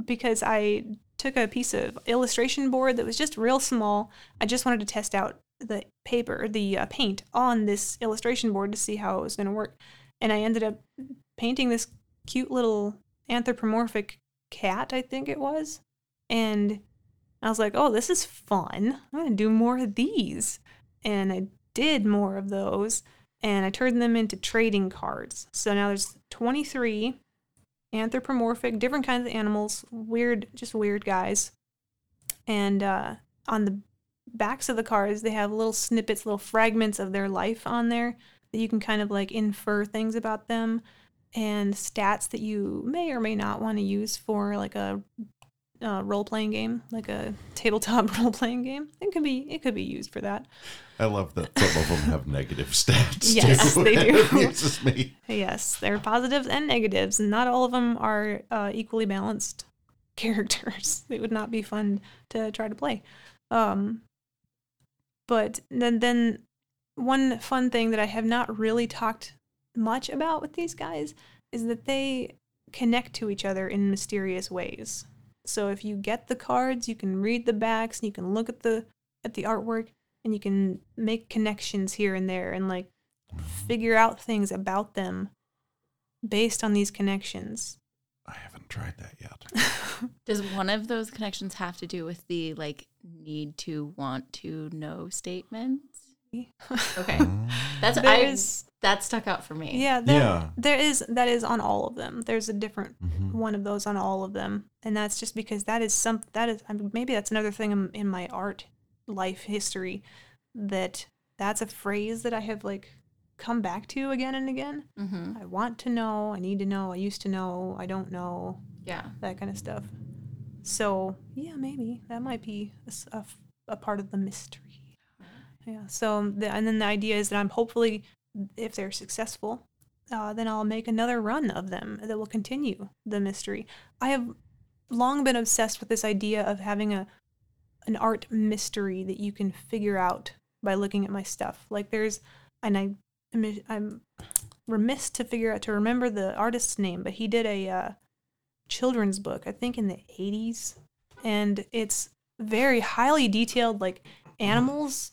because I took a piece of illustration board that was just real small. I just wanted to test out the paper, the uh, paint on this illustration board to see how it was going to work. And I ended up painting this cute little anthropomorphic cat, I think it was. And I was like, oh, this is fun. I'm going to do more of these. And I did more of those and I turned them into trading cards. So now there's 23 anthropomorphic, different kinds of animals, weird, just weird guys. And uh, on the backs of the cards, they have little snippets, little fragments of their life on there that you can kind of like infer things about them and stats that you may or may not want to use for like a uh, role playing game, like a tabletop role playing game. It could be it could be used for that. I love that some of them have negative stats. Yes, too. they do. amuses me. Yes, there are positives and negatives, and not all of them are uh, equally balanced characters. It would not be fun to try to play. Um, but then, then one fun thing that I have not really talked much about with these guys is that they connect to each other in mysterious ways. So if you get the cards, you can read the backs and you can look at the at the artwork and you can make connections here and there and like figure out things about them based on these connections. I haven't tried that yet. Does one of those connections have to do with the like need to want to know statements? Okay. That's I that stuck out for me. yeah, there, Yeah. there is that is on all of them. There's a different Mhm. one of those on all of them, and that's just because that is some that is I mean, maybe that's another thing in, in my art life history that that's a phrase that I have like come back to again and again. Mm-hmm. I want to know, I need to know, I used to know, I don't know, Yeah. that kind of stuff. So yeah, maybe that might be a a part of the mystery. Yeah. So the, and then the idea is that I'm hopefully, if they're successful, uh, then I'll make another run of them that will continue the mystery. I have long been obsessed with this idea of having a an art mystery that you can figure out by looking at my stuff. Like there's, and I, I'm- remiss to figure out to remember the artist's name, but he did a uh, children's book, I think in the 80s, and it's very highly detailed, like animals,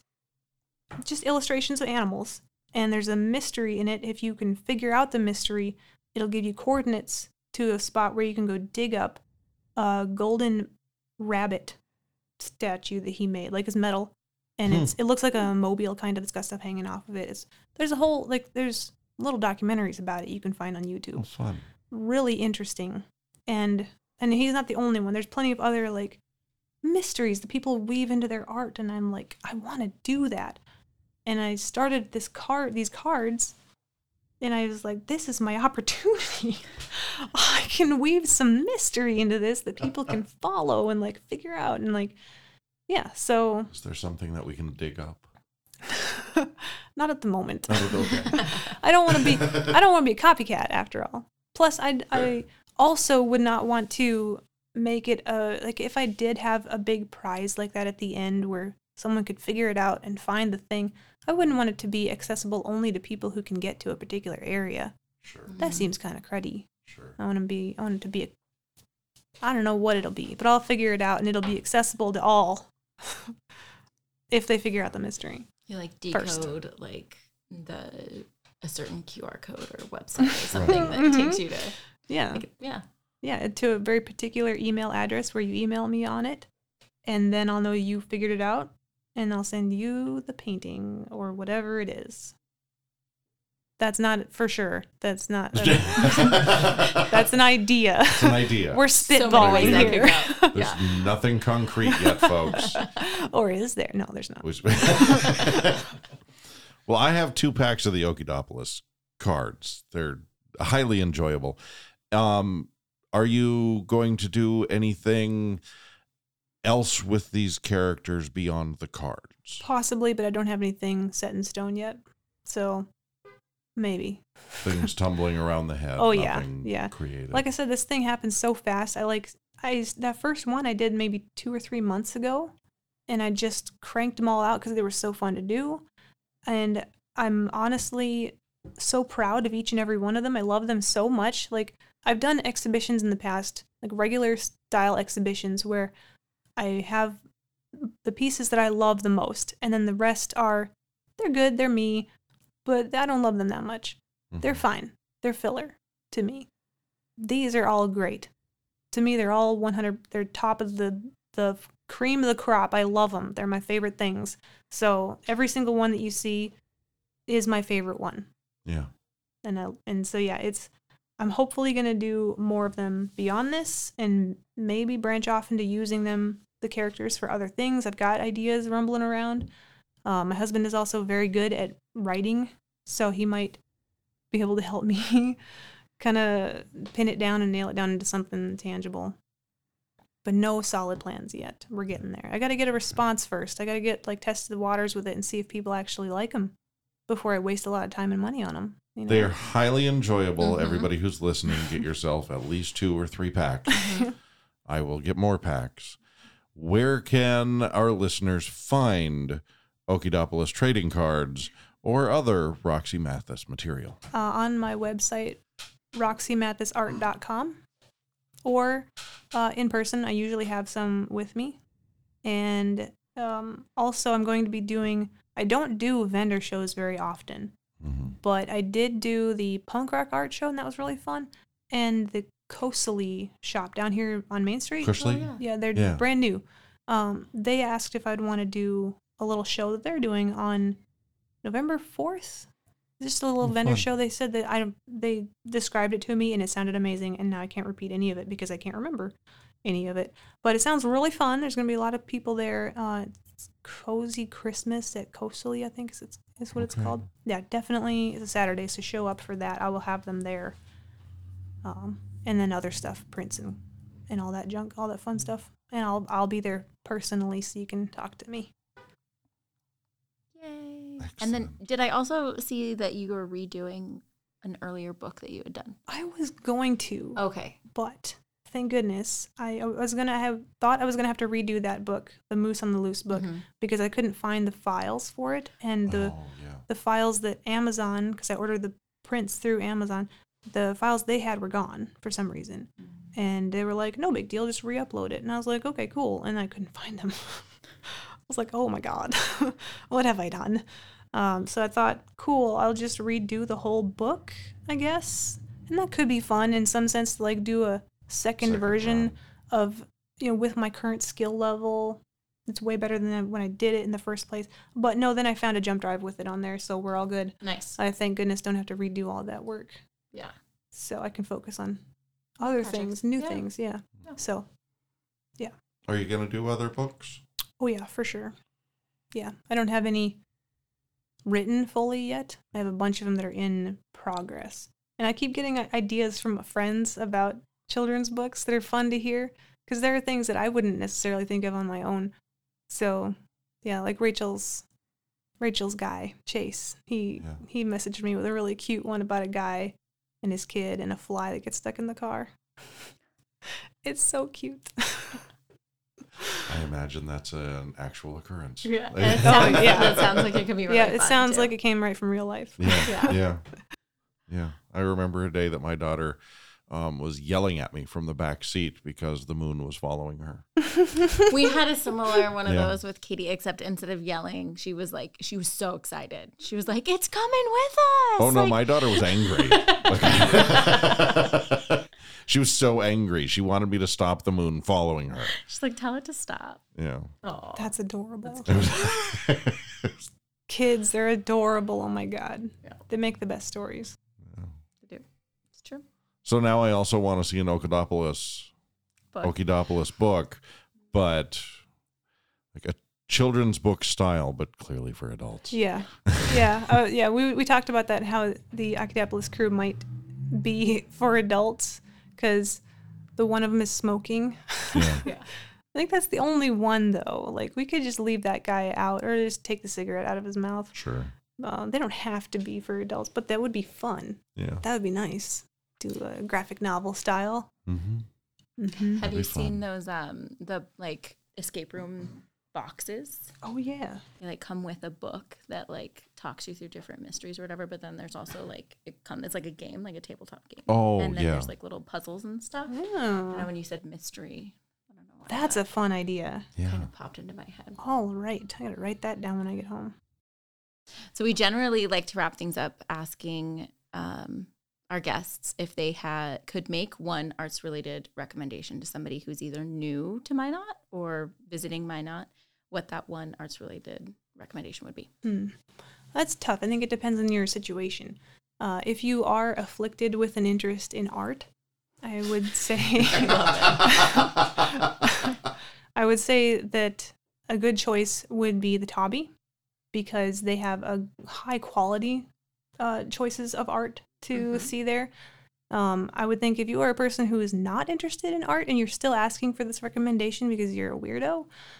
just illustrations of animals. And there's a mystery in it. If you can figure out the mystery, it'll give you coordinates to a spot where you can go dig up a golden rabbit statue that he made, like his metal. And Hmm. it's it looks like a mobile kind of. It's got stuff hanging off of it. It's there's a whole like there's little documentaries about it you can find on YouTube Oh, fun. really interesting and and he's not the only one there's plenty of other like mysteries that people weave into their art and i'm like i want to do that and i started this card these cards and i was like this is my opportunity i can weave some mystery into this that people can follow and like figure out and like yeah so Is there something that we can dig up? not at the moment okay. I don't want to be I don't want to be a copycat after all. Plus I I also would not want to make it a like if I did have a big prize like that at the end where someone could figure it out and find the thing, I wouldn't want it to be accessible only to people who can get to a particular area. Sure, mm-hmm. That seems kind of cruddy. sure. I want to be I want it to be a I don't know what it'll be, but I'll figure it out and it'll be accessible to all if they figure out the mystery. You like First. decode like the a certain QR code or website or something that mm-hmm. takes you to Yeah. like, yeah. Yeah, to a very particular email address where you email me on it, and then I'll know you figured it out, and I'll send you the painting or whatever it is. That's not for sure. That's not. that's an idea. It's an idea. We're So many spitballing ways that here. There's Yeah. nothing concrete yet, folks. or is there? No, there's not. Well, I have two packs of the Okidopolis cards. They're highly enjoyable. Um, are you going to do anything else with these characters beyond the cards? Possibly, but I don't have anything set in stone yet. So maybe. Things tumbling around the head. Oh, yeah, yeah. Creative. Like I said, this thing happens so fast. I like I that first one I did maybe two or three months ago, and I just cranked them all out because they were so fun to do, and I'm honestly so proud of each and every one of them. I love them so much. Like I've done exhibitions in the past, like regular style exhibitions where I have the pieces that I love the most, and then the rest are they're good, they're me, but I don't love them that much. They're Mhm. fine. They're filler to me. These are all great. To me, they're all 100. They're top of the the cream of the crop. I love them. They're my favorite things. So every single one that you see is my favorite one. yeah. And I, and so yeah, it's. I'm hopefully gonna do more of them beyond this, and maybe branch off into using them the characters for other things. I've got ideas rumbling around. Um, my husband is also very good at writing, so he might be able to help me kind of pin it down and nail it down into something tangible. But no solid plans yet. We're getting there. I got to get a response first. I got to get like test the waters with it and see if people actually like them before I waste a lot of time and money on them. You know? They are highly enjoyable. Mhm. Everybody who's listening, get yourself at least two or three packs. I will get more packs. Where can our listeners find Okidopolis trading cards or other Roxi Mathis material? uh, on my website, roxymathisart.com, or uh, in person. I usually have some with me. And um, also, I'm going to be doing, I don't do vendor shows very often, Mhm. but I did do the punk rock art show, and that was really fun. And the Kosely shop down here on Main Street. Cushly? yeah. Yeah, they're Yeah. brand new. Um, they asked if I'd want to do a little show that they're doing on November fourth. Just a little Oh, vendor fun. show. They said that I. They described it to me and it sounded amazing. And now I can't repeat any of it because I can't remember any of it. But it sounds really fun. There's gonna be a lot of people there. Uh, it's cozy Christmas at Coastally, I think is it's is what it's called. Yeah, definitely. It's a Saturday, so show up for that. I will have them there. Um, and then other stuff, prints and and all that junk, all that fun stuff. And I'll I'll be there personally so you can talk to me. Yay. And then did I also see that you were redoing an earlier book that you had done? I was going to, Okay. but thank goodness I, I was gonna have thought I was gonna have to redo that book, the Moose on the Loose book, Mhm. because I couldn't find the files for it, and the oh, yeah. the files that Amazon, because I ordered the prints through Amazon, the files they had were gone for some reason. And they were like, no big deal, just re upload it. And I was like, okay, cool. And I couldn't find them. I was like, oh my God, what have I done? Um, so I thought, cool, I'll just redo the whole book, I guess. And that could be fun in some sense to like do a second, Second version of, you know, with my current skill level. It's way better than when I did it in the first place. But no, then I found a jump drive with it on there, so we're all good. Nice. I thank goodness don't have to redo all that work, Yeah. so I can focus on other Projects. things, new Yeah. things. Yeah. Yeah. So, yeah. Are you going to do other books? oh yeah, for sure. Yeah, I don't have any written fully yet. I have a bunch of them that are in progress, and I keep getting ideas from friends about children's books that are fun to hear because there are things that I wouldn't necessarily think of on my own. So, yeah, like Rachel's Rachel's guy Chase. He Yeah. he messaged me with a really cute one about a guy and his kid and a fly that gets stuck in the car. it's so cute. I imagine that's an actual occurrence. Yeah. It sounds, Oh, yeah. That sounds like it could be really yeah, it sounds too. like it came right from real life. Yeah, Yeah. yeah, yeah, I remember a day that my daughter um, was yelling at me from the back seat because the moon was following her. we had a similar one of Yeah. those with Katie, except instead of yelling, she was like, she was so excited. She was like, "It's coming with us!" Oh no, Like- my daughter was angry. she was so angry. She wanted me to stop the moon following her. She's like, "Tell it to stop." Yeah. Oh, That's adorable. It was- Kids, they're adorable. Oh my god. Yeah. They make the best stories. So now I also want to see an Okidopolis But Okidopolis book, but like a children's book style, but clearly for adults. Yeah. Yeah. uh, yeah. We, we talked about that, how the Octopolis crew might be for adults because the one of them is smoking. Yeah. yeah, I think that's the only one, though. Like, we could just leave that guy out or just take the cigarette out of his mouth. Sure. Uh, they don't have to be for adults, but that would be fun. Yeah. That would be nice. Do a graphic novel style. Mm-hmm. Mm-hmm. have you fun. seen those um the like escape room boxes? Oh, yeah. They like come with a book that like talks you through different mysteries or whatever. But then there's also like it come it's like a game, like a tabletop game. Oh, and then yeah. there's like little puzzles and stuff. And Oh, when you said mystery, I don't know why that's that a fun idea. Yeah. kind of popped into my head. All right. I got to write that down when I get home. So we generally like to wrap things up asking um, our guests if they had could make one arts related recommendation to somebody who's either new to Minot or visiting Minot, what that one arts related recommendation would be. Hmm. That's tough. I think it depends on your situation. Uh, if you are afflicted with an interest in art, I would say I would say that a good choice would be the Taube because they have a high quality uh, choices of art to Mhm. see there. Um, I would think if you are a person who is not interested in art and you're still asking for this recommendation because you're a weirdo,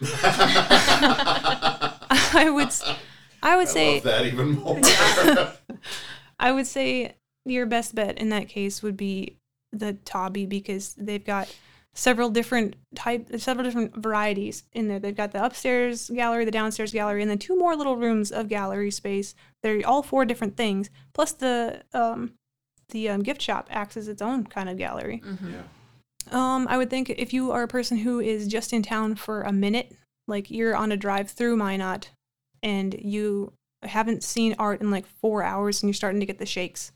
I would I would say that even more. I would say your best bet in that case would be the Taube because they've got several different type, several different varieties in there. They've got the upstairs gallery, the downstairs gallery, and then two more little rooms of gallery space. They're all four different things. Plus the um, the um, gift shop acts as its own kind of gallery. Yeah. Um, I would think if you are a person who is just in town for a minute, like you're on a drive through Minot, and you haven't seen art in like four hours, and you're starting to get the shakes,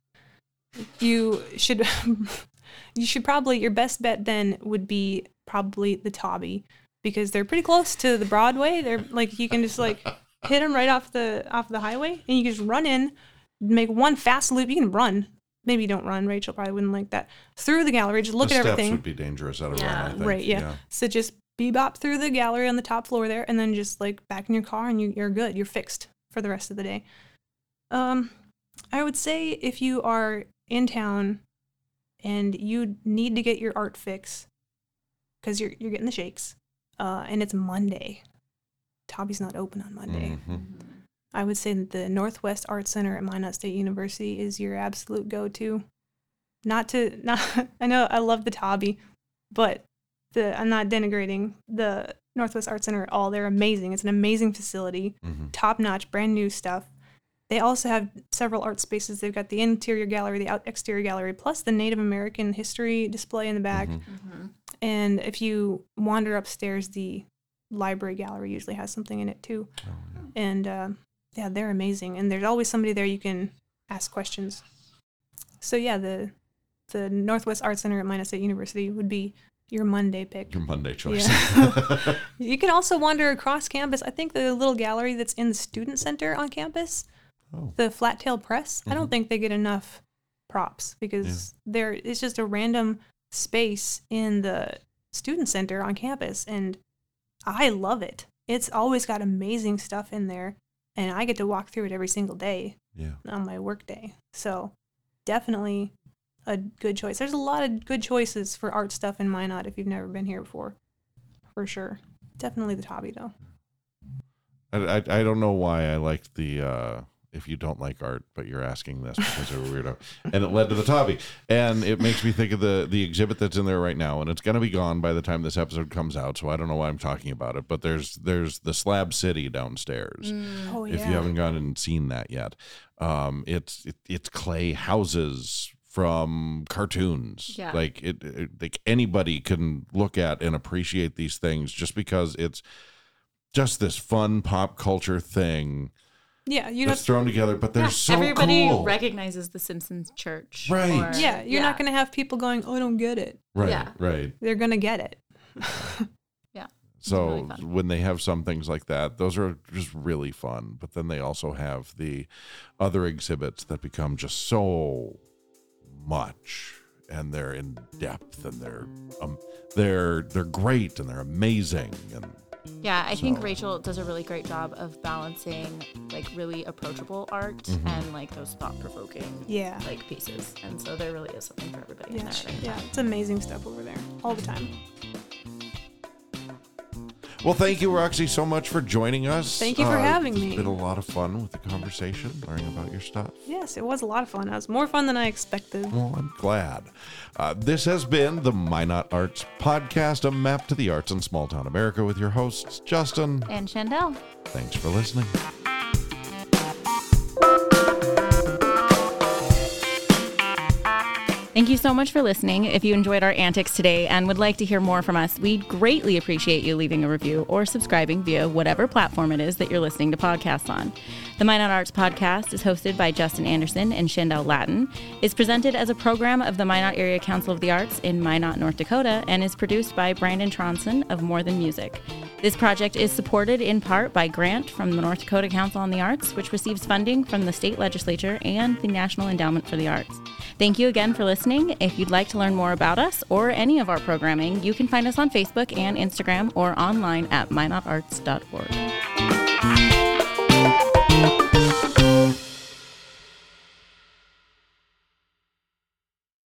you should you should probably your best bet then would be probably the Taube because they're pretty close to the Broadway. They're like you can just like hit them right off the off the highway, and you can just run in, make one fast loop. You can run. Maybe you don't run. Rachel probably wouldn't like that. Through the gallery, just look the at steps everything. would be dangerous at a Yeah. run. I think. Right, yeah. So just bebop through the gallery on the top floor there, and then just like back in your car, and you, you're good. You're fixed for the rest of the day. Um, I would say if you are in town and you need to get your art fix because you're you're getting the shakes, uh, and it's Monday. Taube's not open on Monday. Mhm. I would say that the Northwest Art Center at Minot State University is your absolute go-to. Not to not I know I love the Taube, but the I'm not denigrating the Northwest Art Center at all. They're amazing. It's an amazing facility, Mhm. top-notch, brand new stuff. They also have several art spaces. They've got the interior gallery, the out exterior gallery, plus the Native American history display in the back. Mhm. Mm-hmm. And if you wander upstairs, the library gallery usually has something in it too Oh, yeah. and uh, yeah, they're amazing. And there's always somebody there you can ask questions. So yeah, the the Northwest Art Center at Minot State University would be your Monday pick. Your Monday choice. Yeah. You can also wander across campus. I think the little gallery that's in the student center on campus, oh. the Flat Tail Press, I Mhm. don't think they get enough props because there it's just a random space in the student center on campus and I love it. It's always got amazing stuff in there and I get to walk through it every single day Yeah. on my work day. So definitely a good choice. There's a lot of good choices for art stuff in Minot if you've never been here before. For sure. Definitely the Taube though. I, I, I don't know why I liked the uh, if you don't like art, but you're asking this because you're a weirdo, and it led to the Taube, and it makes me think of the the exhibit that's in there right now, and it's gonna be gone by the time this episode comes out, so I don't know why I'm talking about it, but there's there's the Slab City downstairs. Oh If you haven't gone and seen that yet, um, it's it, it's clay houses from cartoons. Yeah. Like it, it, like anybody can look at and appreciate these things just because it's just this fun pop culture thing Yeah, you that's have thrown together. But they're Yeah, so everybody cool. recognizes the Simpsons Church. Right. or- Yeah, you're not going to have people going, "Oh, I don't get it." right, Yeah. right. They're going to get it. Yeah. So really when they have some things like that, those are just really fun. But then they also have the other exhibits that become just so much, and they're in depth, and they're um, they're they're great, and they're amazing, and Yeah, I think Rachel does a really great job of balancing like really approachable art Mhm. and like those thought provoking Yeah. like pieces. And so there really is something for everybody in Yeah, there. right? yeah, it's amazing stuff over there all the time. Well, thank you, Roxi, so much for joining us. Thank you for Uh, having it's me. been a lot of fun with the conversation, learning about your stuff. Yes, it was a lot of fun. It was more fun than I expected. Well, I'm glad. Uh, this has been the Minot Arts Podcast, a map to the arts in small town America with your hosts, Justin. And Chandell. Thanks for listening. Thank you so much for listening. If you enjoyed our antics today and would like to hear more from us, we'd greatly appreciate you leaving a review or subscribing via whatever platform it is that you're listening to podcasts on. The Minot Arts Podcast is hosted by Justin Anderson and Chandell Latin, is presented as a program of the Minot Area Council of the Arts in Minot, North Dakota, and is produced by Brandon Tronson of More Than Music. This project is supported in part by grant from the North Dakota Council on the Arts, which receives funding from the state legislature and the National Endowment for the Arts. Thank you again for listening. If you'd like to learn more about us or any of our programming, you can find us on Facebook and Instagram or online at minotarts.org.